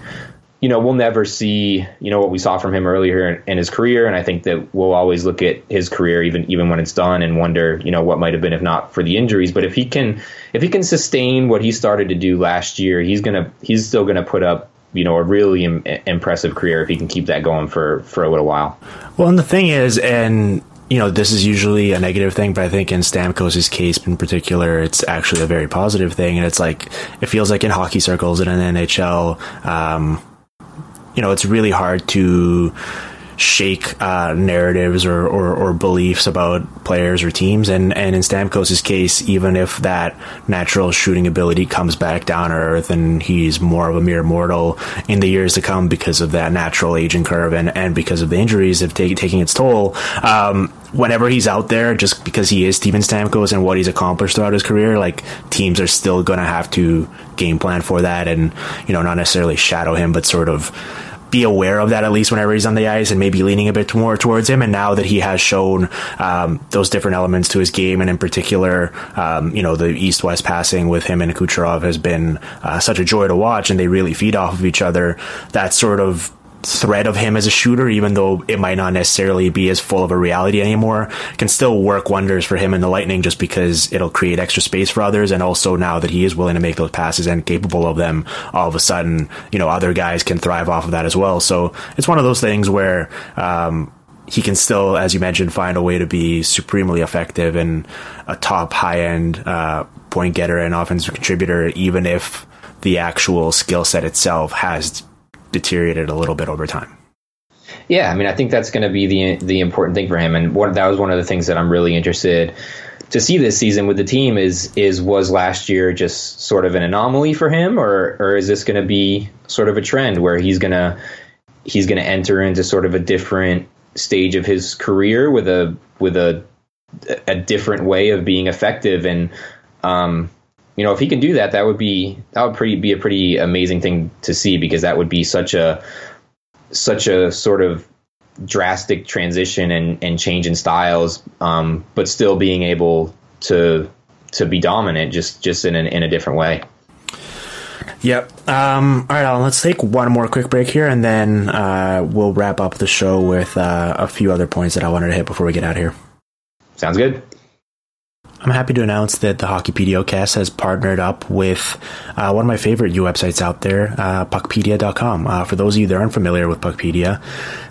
you know we'll never see you know what we saw from him earlier in his career and I think that we'll always look at his career even even when it's done and wonder you know what might have been if not for the injuries but if he can if he can sustain what he started to do last year he's going to he's still going to put up you know a really Im- impressive career if he can keep that going for for a little while. Well, and the thing is, and you know, this is usually a negative thing, but I think in Stamkos' case in particular, it's actually a very positive thing. And it's like, it feels like in hockey circles and in NHL, um, you know, it's really hard to shake uh, narratives or, or, or, beliefs about players or teams. And, and in Stamkos' case, even if that natural shooting ability comes back down to earth and he's more of a mere mortal in the years to come because of that natural aging curve and, and because of the injuries of take, taking its toll, um, whenever he's out there, just because he is Steven Stamkos and what he's accomplished throughout his career, like teams are still going to have to game plan for that and, you know, not necessarily shadow him, but sort of be aware of that at least whenever he's on the ice and maybe leaning a bit more towards him. And now that he has shown um, those different elements to his game, and in particular, um, you know, the east west passing with him and Kucherov has been uh, such a joy to watch, and they really feed off of each other. That sort of threat of him as a shooter, even though it might not necessarily be as full of a reality anymore, can still work wonders for him in the Lightning just because it'll create extra space for others. And also now that he is willing to make those passes and capable of them, all of a sudden, you know, other guys can thrive off of that as well. So it's one of those things where, um, he can still, as you mentioned, find a way to be supremely effective and a top high end uh, point getter and offensive contributor, even if the actual skill set itself has deteriorated a little bit over time. Yeah, I mean, I think that's going to be the the important thing for him, and one, that was one of the things that I'm really interested to see this season with the team. Is is was last year just sort of an anomaly for him, or or is this going to be sort of a trend where he's gonna he's going to enter into sort of a different stage of his career with a with a a different way of being effective and um, you know, if he can do that, that would be that would pretty be a pretty amazing thing to see because that would be such a such a sort of drastic transition and, and change in styles, um, but still being able to to be dominant just just in an, in a different way. Yep. Um, all right, Alan, let's take one more quick break here, and then uh, we'll wrap up the show with uh, a few other points that I wanted to hit before we get out of here. Sounds good. I'm happy to announce that the Hockey PDO cast has partnered up with uh, one of my favorite U websites out there, uh, Puckpedia.com. Uh, for those of you that aren't familiar with Puckpedia,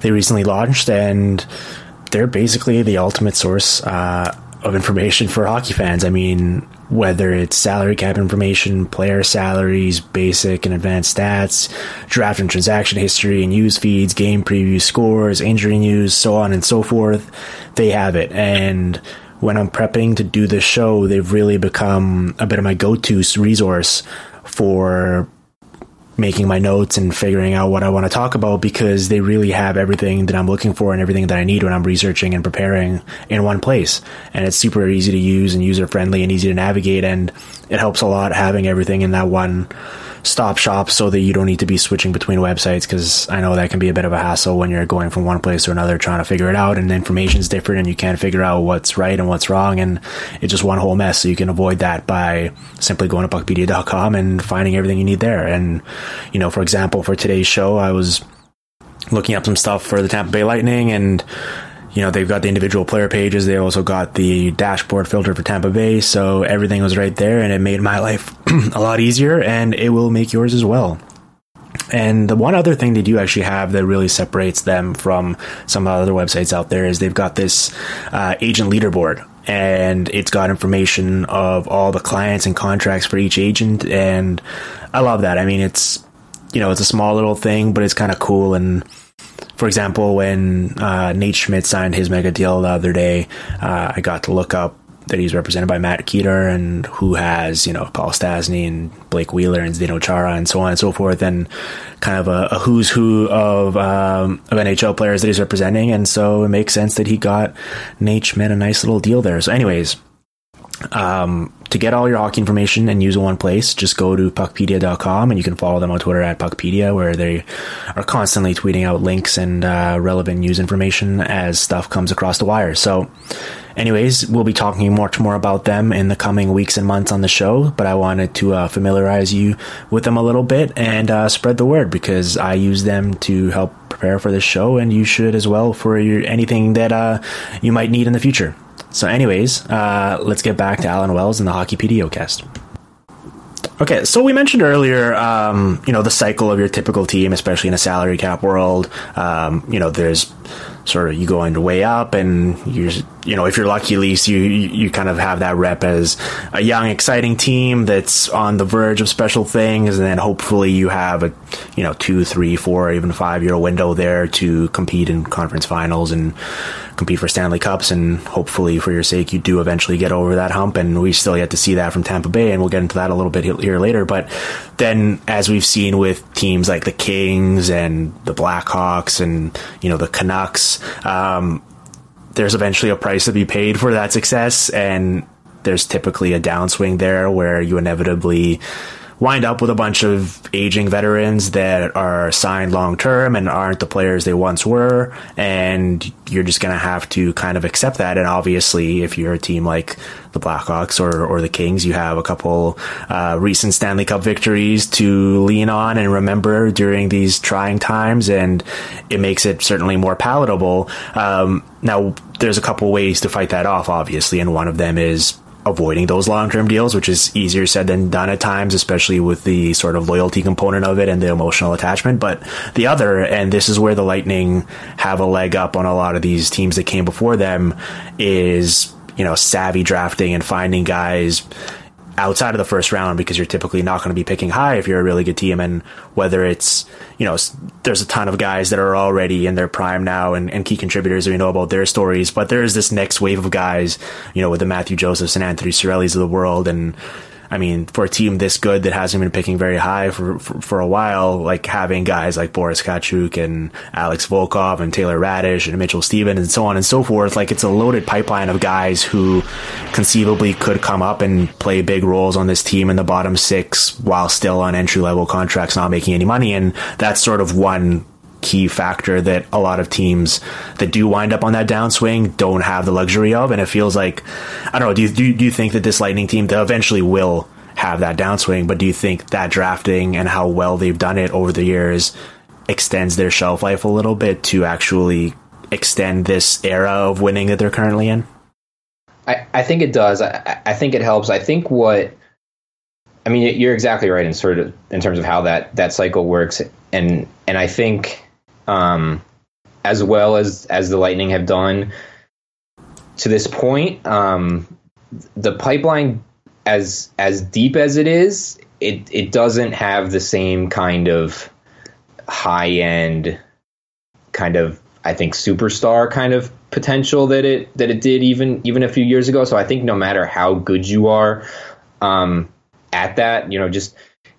they recently launched and they're basically the ultimate source uh, of information for hockey fans. I mean, whether it's salary cap information, player salaries, basic and advanced stats, draft and transaction history and news feeds, game previews, scores, injury news, so on and so forth. They have it. And when I'm prepping to do this show, they've really become a bit of my go-to resource for making my notes and figuring out what I want to talk about because they really have everything that I'm looking for and everything that I need when I'm researching and preparing in one place. And it's super easy to use and user friendly and easy to navigate. And it helps a lot having everything in that one stop shop so that you don't need to be switching between websites because I know that can be a bit of a hassle when you're going from one place to another trying to figure it out and the information's different and you can't figure out what's right and what's wrong and it's just one whole mess. So you can avoid that by simply going to puckpedia.com and finding everything you need there. And, you know, for example, for today's show, I was looking up some stuff for the Tampa Bay Lightning and you know, they've got the individual player pages. They also got the dashboard filter for Tampa Bay. So everything was right there and it made my life a lot easier and it will make yours as well. And the one other thing they do actually have that really separates them from some other websites out there is they've got this uh, agent leaderboard and it's got information of all the clients and contracts for each agent. And I love that. I mean, it's, you know, it's a small little thing, but it's kind of cool and, for example, when uh, Nate Schmidt signed his mega deal the other day, uh, I got to look up that he's represented by Matt Keator and who has, you know, Paul Stastny and Blake Wheeler and Zdeno Chara and so on and so forth and kind of a, a who's who of, um, of NHL players that he's representing. And so it makes sense that he got Nate Schmidt a nice little deal there. So anyways, um, to get all your hockey information and use it in one place, just go to puckpedia.com and you can follow them on Twitter at puckpedia, where they are constantly tweeting out links and uh, relevant news information as stuff comes across the wire. So, anyways, we'll be talking much more about them in the coming weeks and months on the show, but I wanted to uh, familiarize you with them a little bit and uh, spread the word because I use them to help prepare for this show, and you should as well for your, anything that uh, you might need in the future. So, anyways, uh, let's get back to Alan Wells and the Hockey PDO cast. Okay, so we mentioned earlier, um, you know, the cycle of your typical team, especially in a salary cap world. Um, you know, there's sort of you go into way up, and you're, you know, if you're lucky, at least you you kind of have that rep as a young, exciting team that's on the verge of special things, and then hopefully you have a, you know, two, three, four, even five year window there to compete in conference finals and compete for Stanley Cups, and hopefully, for your sake, you do eventually get over that hump. And we still yet to see that from Tampa Bay, and we'll get into that a little bit here later. But then, as we've seen with teams like the Kings and the Blackhawks, and you know the Canucks, um, there's eventually a price to be paid for that success, and there's typically a downswing there where you inevitably wind up with a bunch of aging veterans that are signed long term and aren't the players they once were. And you're just going to have to kind of accept that. And obviously, if you're a team like the Blackhawks or, or the Kings, you have a couple uh, recent Stanley Cup victories to lean on and remember during these trying times. And it makes it certainly more palatable. Um, now, there's a couple ways to fight that off, obviously. And one of them is avoiding those long term deals, which is easier said than done at times, especially with the sort of loyalty component of it and the emotional attachment. But the other, and this is where the Lightning have a leg up on a lot of these teams that came before them, is, you know, savvy drafting and finding guys outside of the first round because you're typically not going to be picking high if you're a really good team. And whether it's, you know, there's a ton of guys that are already in their prime now and, and key contributors, we know about their stories, but there is this next wave of guys, you know, with the Matthew Josephs and Anthony Cirellis of the world and, I mean, for a team this good that hasn't been picking very high for, for, for a while, like having guys like Boris Katchouk and Alex Volkov and Taylor Raddysh and Mitchell Stephens and so on and so forth, like it's a loaded pipeline of guys who conceivably could come up and play big roles on this team in the bottom six while still on entry level contracts, not making any money. And that's sort of one key factor that a lot of teams that do wind up on that downswing don't have the luxury of. And it feels like, I don't know, do you, do you, do you think that this Lightning team eventually will have that downswing, but do you think that drafting and how well they've done it over the years extends their shelf life a little bit to actually extend this era of winning that they're currently in? I, I think it does. I, I think it helps. I think what I mean, you're exactly right in sort of in terms of how that that cycle works, and and I think um, as well as as the Lightning have done to this point. Um, the pipeline as as deep as it is, it it doesn't have the same kind of high end kind of I think superstar kind of potential that it that it did even even a few years ago. So I think no matter how good you are um, at that, you know, just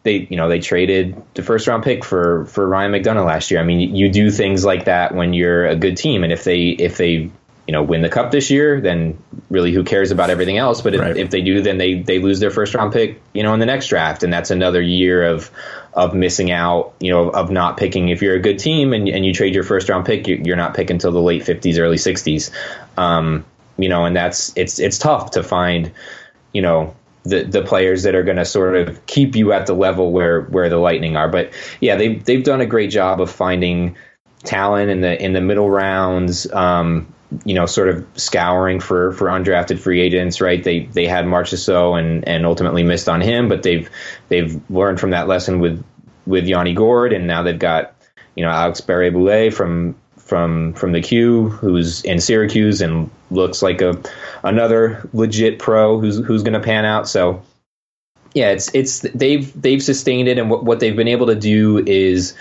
they you know they traded the first round pick for for Ryan McDonagh last year. I mean, you do things like that when you're a good team, and if they if they you know win the cup this year, then really who cares about everything else? But if, right. if they do, then they they lose their first round pick, you know, in the next draft, and that's another year of of missing out, you know, of not picking. If you're a good team and, and you trade your first round pick, you're not picking until the late 50s, early 60s. Um, you know, and that's it's it's tough to find, you know, the the players that are going to sort of keep you at the level where where the Lightning are. But yeah, they they've done a great job of finding talent in the in the middle rounds. Um, you know, sort of scouring for for undrafted free agents, right? They they had Marchessault and and ultimately missed on him, but they've they've learned from that lesson with with Yanni Gourde, and now they've got you know Alex Barré-Boulet from from from the Q, who's in Syracuse and looks like a another legit pro who's who's going to pan out. So yeah, it's it's they've they've sustained it, and what what they've been able to do is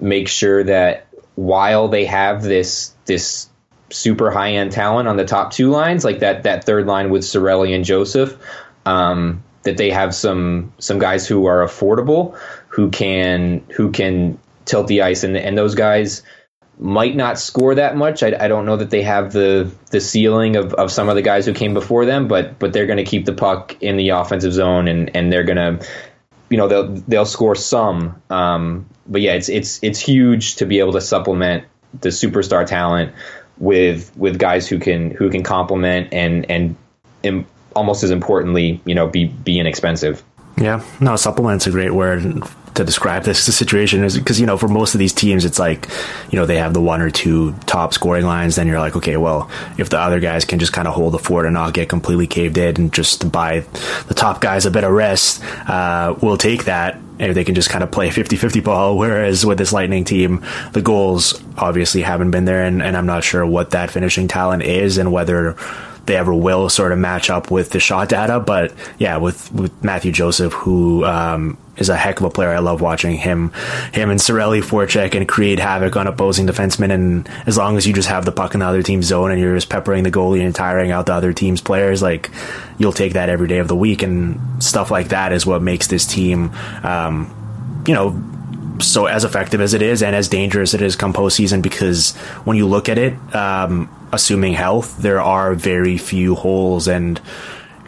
make sure that while they have this this super high end talent on the top two lines, like that that third line with Cirelli and Joseph. Um, that they have some some guys who are affordable, who can who can tilt the ice, and and those guys might not score that much. I, I don't know that they have the the ceiling of, of some of the guys who came before them, but but they're going to keep the puck in the offensive zone, and and they're going to you know they'll they'll score some. Um, but yeah, it's it's it's huge to be able to supplement the superstar talent with with guys who can who can complement and and, and almost as importantly, you know, be be inexpensive. Yeah, no, supplement's a great word to describe this situation is because you know for most of these teams it's like you know they have the one or two top scoring lines then you're like okay well if the other guys can just kind of hold the fort and not get completely caved in and just buy the top guys a bit of rest uh, we'll take that if they can just kind of play 50-50 ball. Whereas with this lightning team the goals obviously haven't been there and, and i'm not sure what that finishing talent is and whether they ever will sort of match up with the shot data. But yeah, with, with Matthew Joseph, who um, is a heck of a player. I love watching him, him and Cirelli forecheck and create havoc on opposing defensemen. And as long as you just have the puck in the other team's zone and you're just peppering the goalie and tiring out the other team's players, like you'll take that every day of the week. And stuff like that is what makes this team, um, you know, so as effective as it is and as dangerous it is come postseason because when you look at it, um, assuming health, there are very few holes and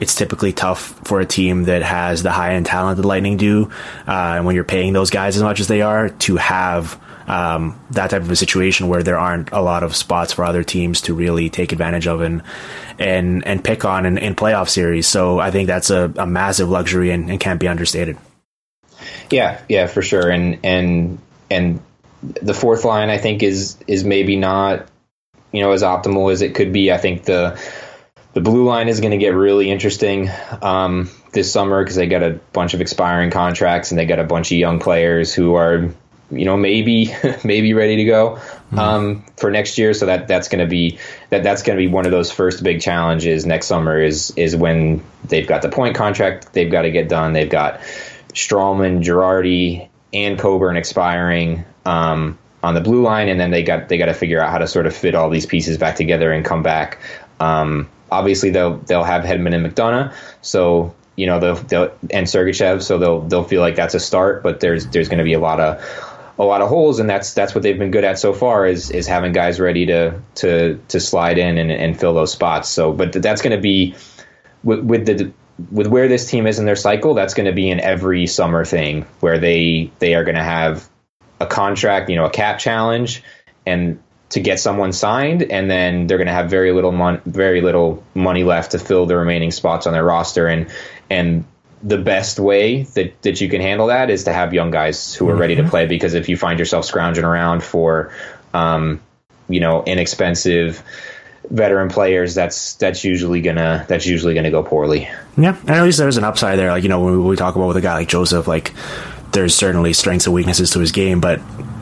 it's typically tough for a team that has the high end talent that Lightning do, uh, and when you're paying those guys as much as they are, to have um, that type of a situation where there aren't a lot of spots for other teams to really take advantage of and and and pick on in, in playoff series. So I think that's a, a massive luxury and, and can't be understated. Yeah, yeah, for sure. And and and the fourth line I think is is maybe not you know as optimal as it could be. I think the the blue line is going to get really interesting um, this summer because they got a bunch of expiring contracts and they got a bunch of young players who are you know maybe maybe ready to go mm-hmm. um, for next year. So that that's going to be that that's going to be one of those first big challenges next summer is is when they've got the point contract they've got to get done. They've got Stralman, Girardi, and Coburn expiring um, on the blue line, and then they got they got to figure out how to sort of fit all these pieces back together and come back. Um, obviously, they'll they'll have Hedman and McDonagh, so you know they'll, they'll and Sergachev, so they'll they'll feel like that's a start. But there's there's going to be a lot of a lot of holes, and that's that's what they've been good at so far is is having guys ready to to to slide in and, and fill those spots. So, but that's going to be with, with the with where this team is in their cycle, that's going to be an every summer thing where they they are going to have a contract, you know, a cap challenge, and to get someone signed, and then they're going to have very little mon- very little money left to fill the remaining spots on their roster, and and the best way that, that you can handle that is to have young guys who are ready to mm-hmm. play because if you find yourself scrounging around for um, you know inexpensive veteran players, that's that's usually gonna that's usually gonna go poorly. Yeah, and at least there's an upside there. Like you know, when we talk about with a guy like Joseph, like there's certainly strengths and weaknesses to his game, but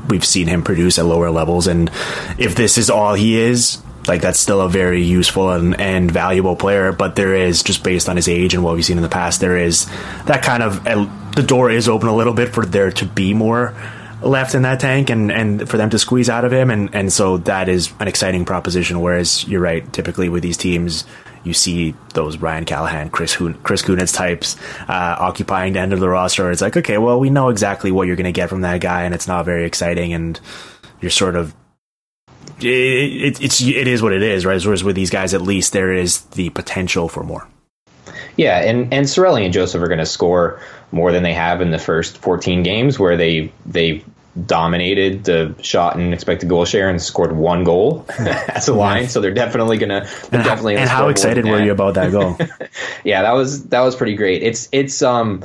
we've seen him produce at lower levels. And if this is all he is, like that's still a very useful and, and valuable player. But there is just based on his age and what we've seen in the past, there is that kind of the door is open a little bit for there to be more left in that tank and, and for them to squeeze out of him. And, and so that is an exciting proposition. Whereas you're right, typically with these teams, you see those Ryan Callahan, Chris Hoon, Chris Kunitz types uh, occupying the end of the roster. It's like, okay, well, we know exactly what you're going to get from that guy, and it's not very exciting, and you're sort of it, it, it's it is what it is, right? Whereas with these guys, at least there is the potential for more. Yeah, and and Cirelli and Joseph are going to score more than they have in the first 14 games, where they they dominated the shot and expected goal share and scored one goal as a line. So they're definitely gonna. They're and definitely. and how excited were you about that goal? yeah, that was that was pretty great. It's it's um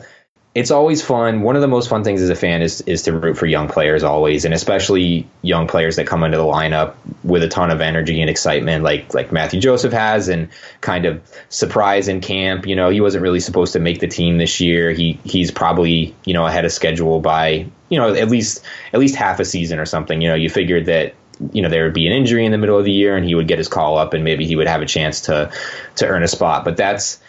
it's always fun. One of the most fun things as a fan is is to root for young players always, and especially young players that come into the lineup with a ton of energy and excitement, like like Matthew Joseph has, and kind of surprise in camp. You know, he wasn't really supposed to make the team this year. He he's probably you know ahead of schedule by you know at least at least half a season or something. You know, you figured that you know there would be an injury in the middle of the year and he would get his call up and maybe he would have a chance to to earn a spot. But that's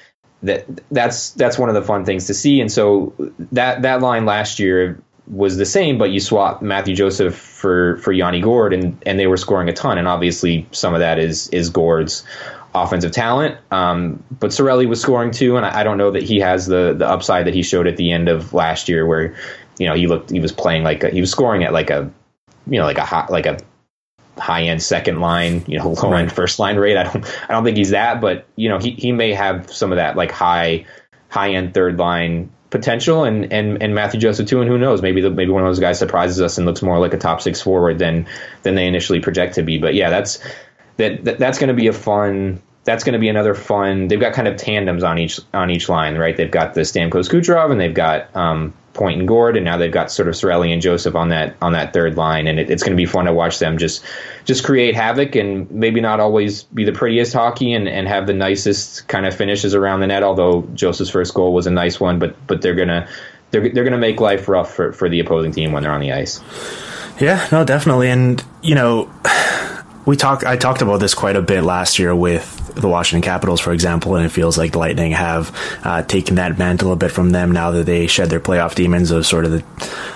that that's that's one of the fun things to see. And so that that line last year was the same, but you swap Matthew Joseph for for Yanni Gourde, and and they were scoring a ton. And obviously, some of that is is Gourde's offensive talent. Um, but Cirelli was scoring too, and I, I, don't know that he has the the upside that he showed at the end of last year, where you know he looked he was playing like a, he was scoring at like a you know like a hot like a high end second line, you know, low end first line rate. I don't I don't think he's that, but you know, he, he may have some of that like high high end third line potential and, and, and Matthew Joseph too, and who knows, maybe the, maybe one of those guys surprises us and looks more like a top six forward than than they initially project to be. But yeah, that's that, that that's going to be a fun. That's going to be another fun. They've got kind of tandems on each on each line, right? They've got the Stamkos Kucherov and they've got um, Point and Gourde, and now they've got sort of Cirelli and Joseph on that on that third line, and it, it's going to be fun to watch them just just create havoc and maybe not always be the prettiest hockey and, and have the nicest kind of finishes around the net. Although Joseph's first goal was a nice one, but but they're gonna they're they're gonna make life rough for for the opposing team when they're on the ice. Yeah, no, definitely, and you know we talked. I talked about this quite a bit last year with the Washington Capitals, for example, and it feels like the Lightning have uh, taken that mantle a bit from them now that they shed their playoff demons of sort of the,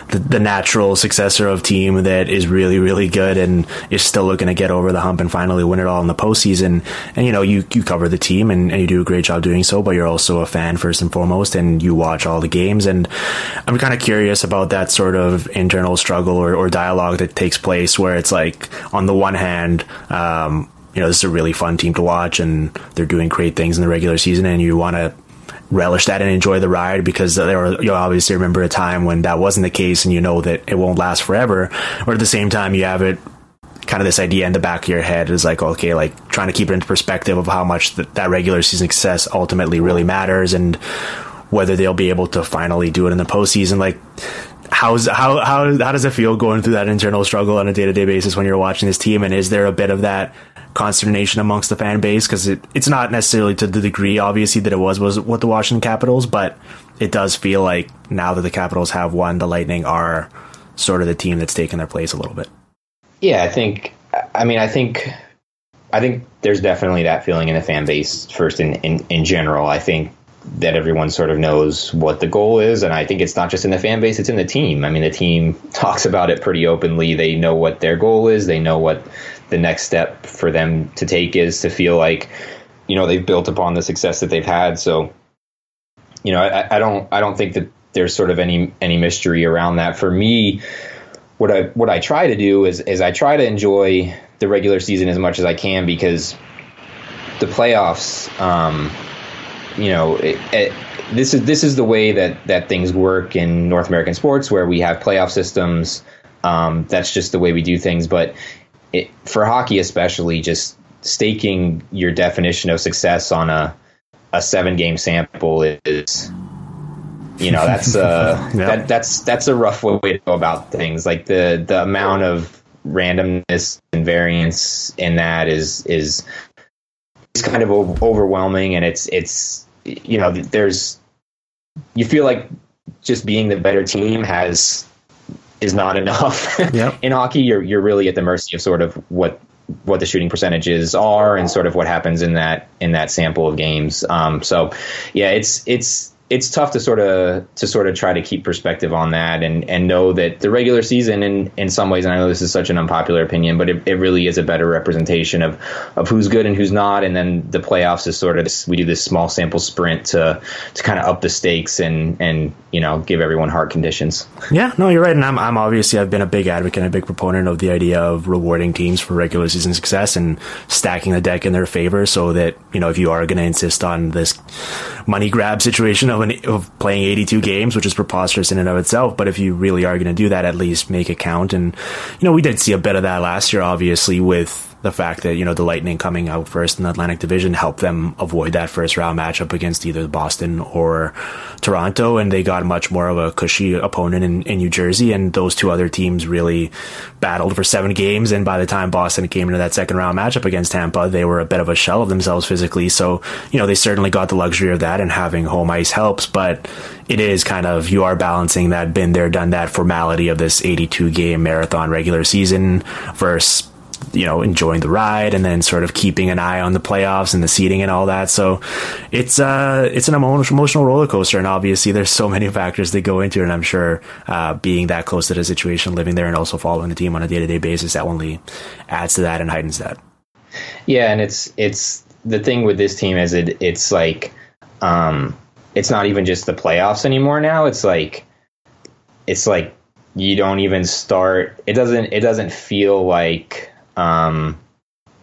the, the natural successor of team that is really really good and is still looking to get over the hump and finally win it all in the postseason. And you know, you you cover the team and, and you do a great job doing so, but you're also a fan first and foremost, and you watch all the games. And I'm kind of curious about that sort of internal struggle or, or dialogue that takes place where it's like on the one hand. Um, you know, this is a really fun team to watch and they're doing great things in the regular season and you want to relish that and enjoy the ride because there were, you obviously remember a time when that wasn't the case and you know that it won't last forever. Or at the same time, you have it kind of this idea in the back of your head is like, okay, like trying to keep it into perspective of how much th- that regular season success ultimately really matters and whether they'll be able to finally do it in the postseason. Like, how's how how how does it feel going through that internal struggle on a day to day basis when you're watching this team? And is there a bit of that consternation amongst the fan base because it, it's not necessarily to the degree, obviously, that it was was with the Washington Capitals, but it does feel like now that the Capitals have won, the Lightning are sort of the team that's taken their place a little bit. Yeah, I think. I mean, I think. I think there's definitely that feeling in the fan base first in, in, in general. I think that everyone sort of knows what the goal is. And I think it's not just in the fan base, it's in the team. I mean, the team talks about it pretty openly. They know what their goal is, they know what the next step for them to take is to feel like you know they've built upon the success that they've had. So you know, I, I don't I don't think that there's sort of any any mystery around that. For me, what I what I try to do is is I try to enjoy the regular season as much as I can because the playoffs. Um, you know, it, it, this is this is the way that that things work in North American sports, where we have playoff systems. Um, that's just the way we do things. But it, for hockey especially, just staking your definition of success on a a seven game sample is you know that's uh yeah. that that's that's a rough way to go about things like the the amount of randomness and variance in that is is is kind of overwhelming and it's it's you know there's you feel like just being the better team has is not enough. Yep. in hockey, you're you're really at the mercy of sort of what what the shooting percentages are and sort of what happens in that in that sample of games. Um, so yeah, it's it's it's tough to sort of to sort of try to keep perspective on that and and know that the regular season in in some ways and I know this is such an unpopular opinion but it, it really is a better representation of of who's good and who's not and then the playoffs is sort of this, we do this small sample sprint to to kind of up the stakes and and you know give everyone hard conditions. Yeah, no, you're right and I'm I'm obviously I've been a big advocate and a big proponent of the idea of rewarding teams for regular season success and stacking the deck in their favor so that you know if you are going to insist on this money grab situation of an, of playing 82 games, which is preposterous in and of itself. But if you really are going to do that, at least make it count. And you know, we did see a bit of that last year, obviously, with the fact that you know the Lightning coming out first in the Atlantic Division helped them avoid that first round matchup against either Boston or Toronto, and they got much more of a cushy opponent in, in New Jersey. And those two other teams really battled for seven games. And by the time Boston came into that second round matchup against Tampa, they were a bit of a shell of themselves physically. So you know they certainly got the luxury of that, and having home ice helps. But it is kind of you are balancing that been there, done that formality of this 82 game marathon regular season versus you know, enjoying the ride and then sort of keeping an eye on the playoffs and the seating and all that. So it's uh it's an emotional roller coaster, and obviously there's so many factors that go into it. And I'm sure uh, being that close to the situation, living there, and also following the team on a day to day basis, that only adds to that and heightens that. Yeah, and it's it's the thing with this team is it it's like um it's not even just the playoffs anymore now. It's like it's like you don't even start it doesn't it doesn't feel like um,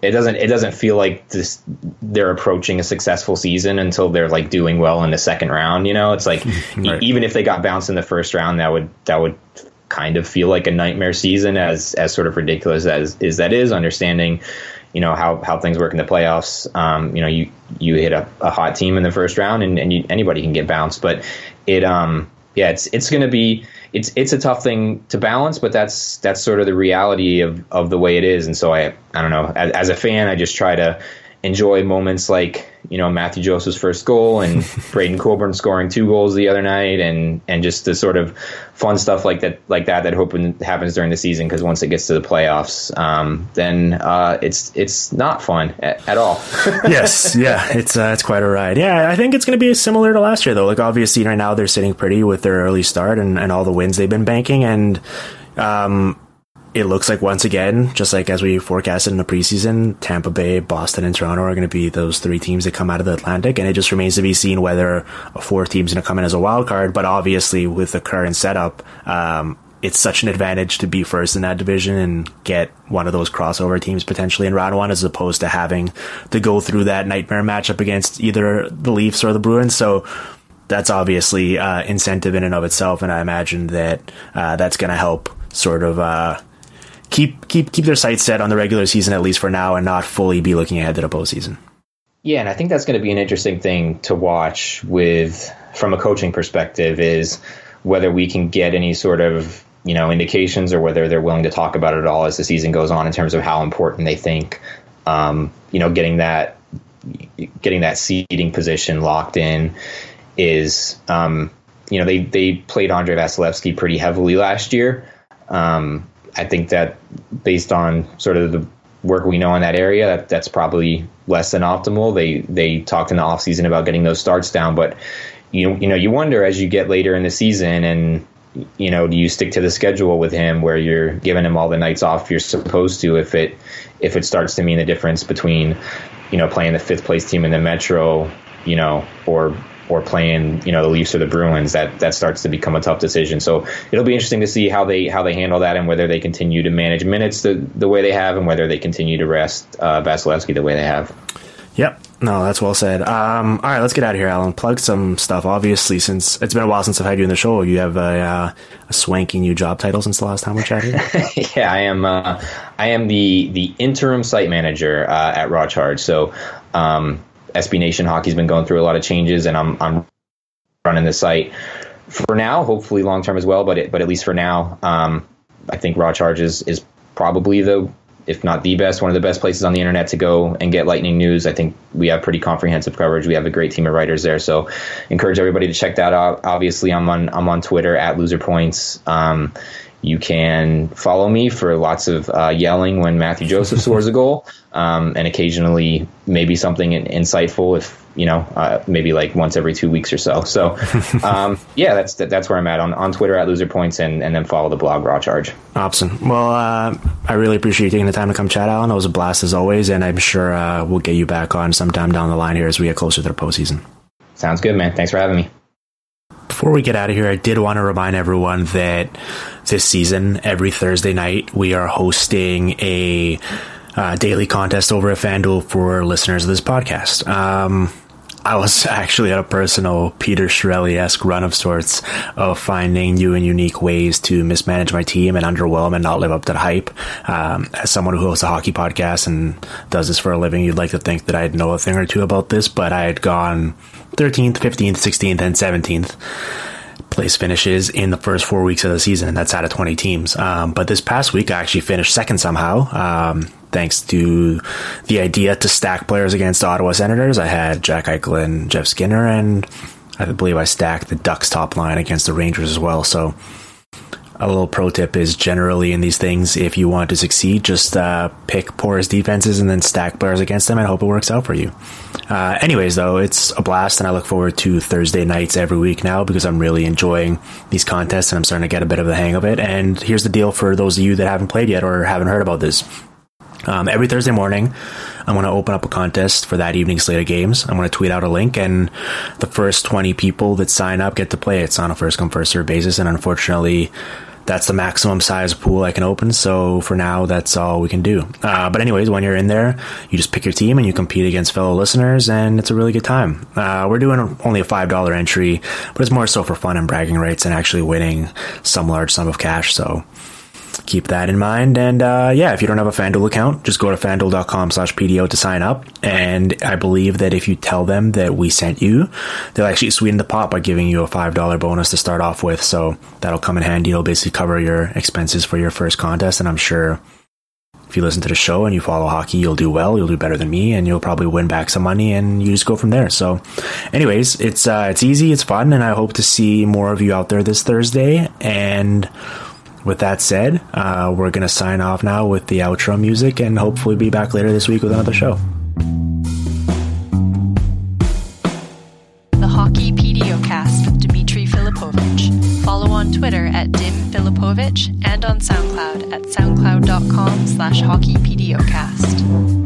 it doesn't it doesn't feel like this they're approaching a successful season until they're like doing well in the second round you know it's like right. even if they got bounced in the first round that would that would kind of feel like a nightmare season as as sort of ridiculous as is that is understanding you know how how things work in the playoffs um, you know you you hit a, a hot team in the first round and, and you, anybody can get bounced but it um yeah it's it's going to be it's it's a tough thing to balance, but that's that's sort of the reality of, of the way it is. And so I I don't know. As, as a fan, I just try to enjoy moments like you know Mathieu Joseph's first goal and Braydon Coburn scoring two goals the other night, and and just the sort of fun stuff like that like that that hoping happens during the season because once it gets to the playoffs, um, then uh, it's it's not fun at, at all. yes, yeah, it's uh, it's quite a ride. Yeah, I think it's going to be similar to last year though. Like obviously right now they're sitting pretty with their early start and, and all the wins they've been banking and. Um, it looks like once again, just like as we forecasted in the preseason, Tampa Bay, Boston, and Toronto are going to be those three teams that come out of the Atlantic, and it just remains to be seen whether a fourth team's going to come in as a wild card. But obviously, with the current setup, um, it's such an advantage to be first in that division and get one of those crossover teams potentially in round one, as opposed to having to go through that nightmare matchup against either the Leafs or the Bruins. So that's obviously uh, incentive in and of itself, and I imagine that uh, that's going to help sort of. Uh, keep keep keep their sights set on the regular season at least for now, and not fully be looking ahead to the postseason. Yeah, and I think that's going to be an interesting thing to watch with from a coaching perspective is whether we can get any sort of you know indications or whether they're willing to talk about it at all as the season goes on in terms of how important they think um, you know getting that getting that seeding position locked in is um, you know they they played Andrei Vasilevskiy pretty heavily last year. Um, I think that based on sort of the work we know in that area, that, that's probably less than optimal. They they talked in the offseason about getting those starts down, but you you know you wonder as you get later in the season and you know do you stick to the schedule with him where you're giving him all the nights off you're supposed to if it if it starts to mean the difference between you know playing the fifth place team in the Metro, you know, or or playing, you know, the Leafs or the Bruins, that that starts to become a tough decision. So it'll be interesting to see how they how they handle that and whether they continue to manage minutes the the way they have and whether they continue to rest uh, Vasilevskiy the way they have. Yep. No, that's well said. Um, all right, let's get out of here, Alan. Plug some stuff. Obviously, since it's been a while since I've had you in the show, you have a, uh, a swanky new job title since the last time we chatted. yeah, I am. Uh, I am the the interim site manager uh, at Raw Charge. So um, SB Nation Hockey's been going through a lot of changes, and I'm I'm running the site for now. Hopefully, long term as well, but it, but at least for now, um, I think Raw Charge is, is probably the if not the best, one of the best places on the internet to go and get Lightning news. I think we have pretty comprehensive coverage. We have a great team of writers there, so encourage everybody to check that out. Obviously, I'm on I'm on Twitter at Loser Points. Um, you can follow me for lots of uh, yelling when Mathieu Joseph scores a goal, um, and occasionally maybe something insightful if you know uh, maybe like once every two weeks or so. So um, yeah, that's that's where I'm at on, on Twitter at Loser Points, and, and then follow the blog Raw Charge. Awesome. Well, uh, I really appreciate you taking the time to come chat, Alan. It was a blast as always, and I'm sure uh, we'll get you back on sometime down the line here as we get closer to the postseason. Sounds good, man. Thanks for having me. Before we get out of here, I did want to remind everyone that this season, every Thursday night, we are hosting a uh, daily contest over at FanDuel for listeners of this podcast. Um, I was actually at a personal Peter Chiarelli esque run of sorts of finding new and unique ways to mismanage my team and underwhelm and not live up to the hype. Um, as someone who hosts a hockey podcast and does this for a living, you'd like to think that I'd know a thing or two about this, but I had gone 13th, 15th, 16th, and 17th place finishes in the first four weeks of the season, and that's out of 20 teams. Um, but this past week, I actually finished second somehow, um, thanks to the idea to stack players against Ottawa Senators. I had Jack Eichel and Jeff Skinner, and I believe I stacked the Ducks top line against the Rangers as well. So a little pro tip is generally in these things, if you want to succeed, just uh, pick porous defenses and then stack players against them and hope it works out for you. Uh, anyways, though, it's a blast, and I look forward to Thursday nights every week now because I'm really enjoying these contests and I'm starting to get a bit of the hang of it. And here's the deal for those of you that haven't played yet or haven't heard about this. Um, every Thursday morning, I'm going to open up a contest for that evening slate of games. I'm going to tweet out a link, and the first 20 people that sign up get to play. It's on a first come, first serve basis, and unfortunately, that's the maximum size pool I can open. So for now, that's all we can do. Uh, but anyways, when you're in there, you just pick your team and you compete against fellow listeners, and it's a really good time. Uh, we're doing only a five dollar entry, but it's more so for fun and bragging rights and actually winning some large sum of cash. So keep that in mind. And uh, yeah, if you don't have a FanDuel account, just go to fanduel.com slash PDO to sign up. And I believe that if you tell them that we sent you, they'll actually sweeten the pot by giving you a $5 bonus to start off with. So that'll come in handy. It'll basically cover your expenses for your first contest. And I'm sure if you listen to the show and you follow hockey, you'll do well. You'll do better than me, and you'll probably win back some money, and you just go from there. So, anyways, it's uh, it's easy, it's fun, and I hope to see more of you out there this Thursday. And with that said, uh, we're going to sign off now with the outro music and hopefully be back later this week with another show. The Hockey PDOcast with Dimitri Filipovic. Follow on Twitter at Dim Filipovic and on SoundCloud at soundcloud.com slash hockeypdocast.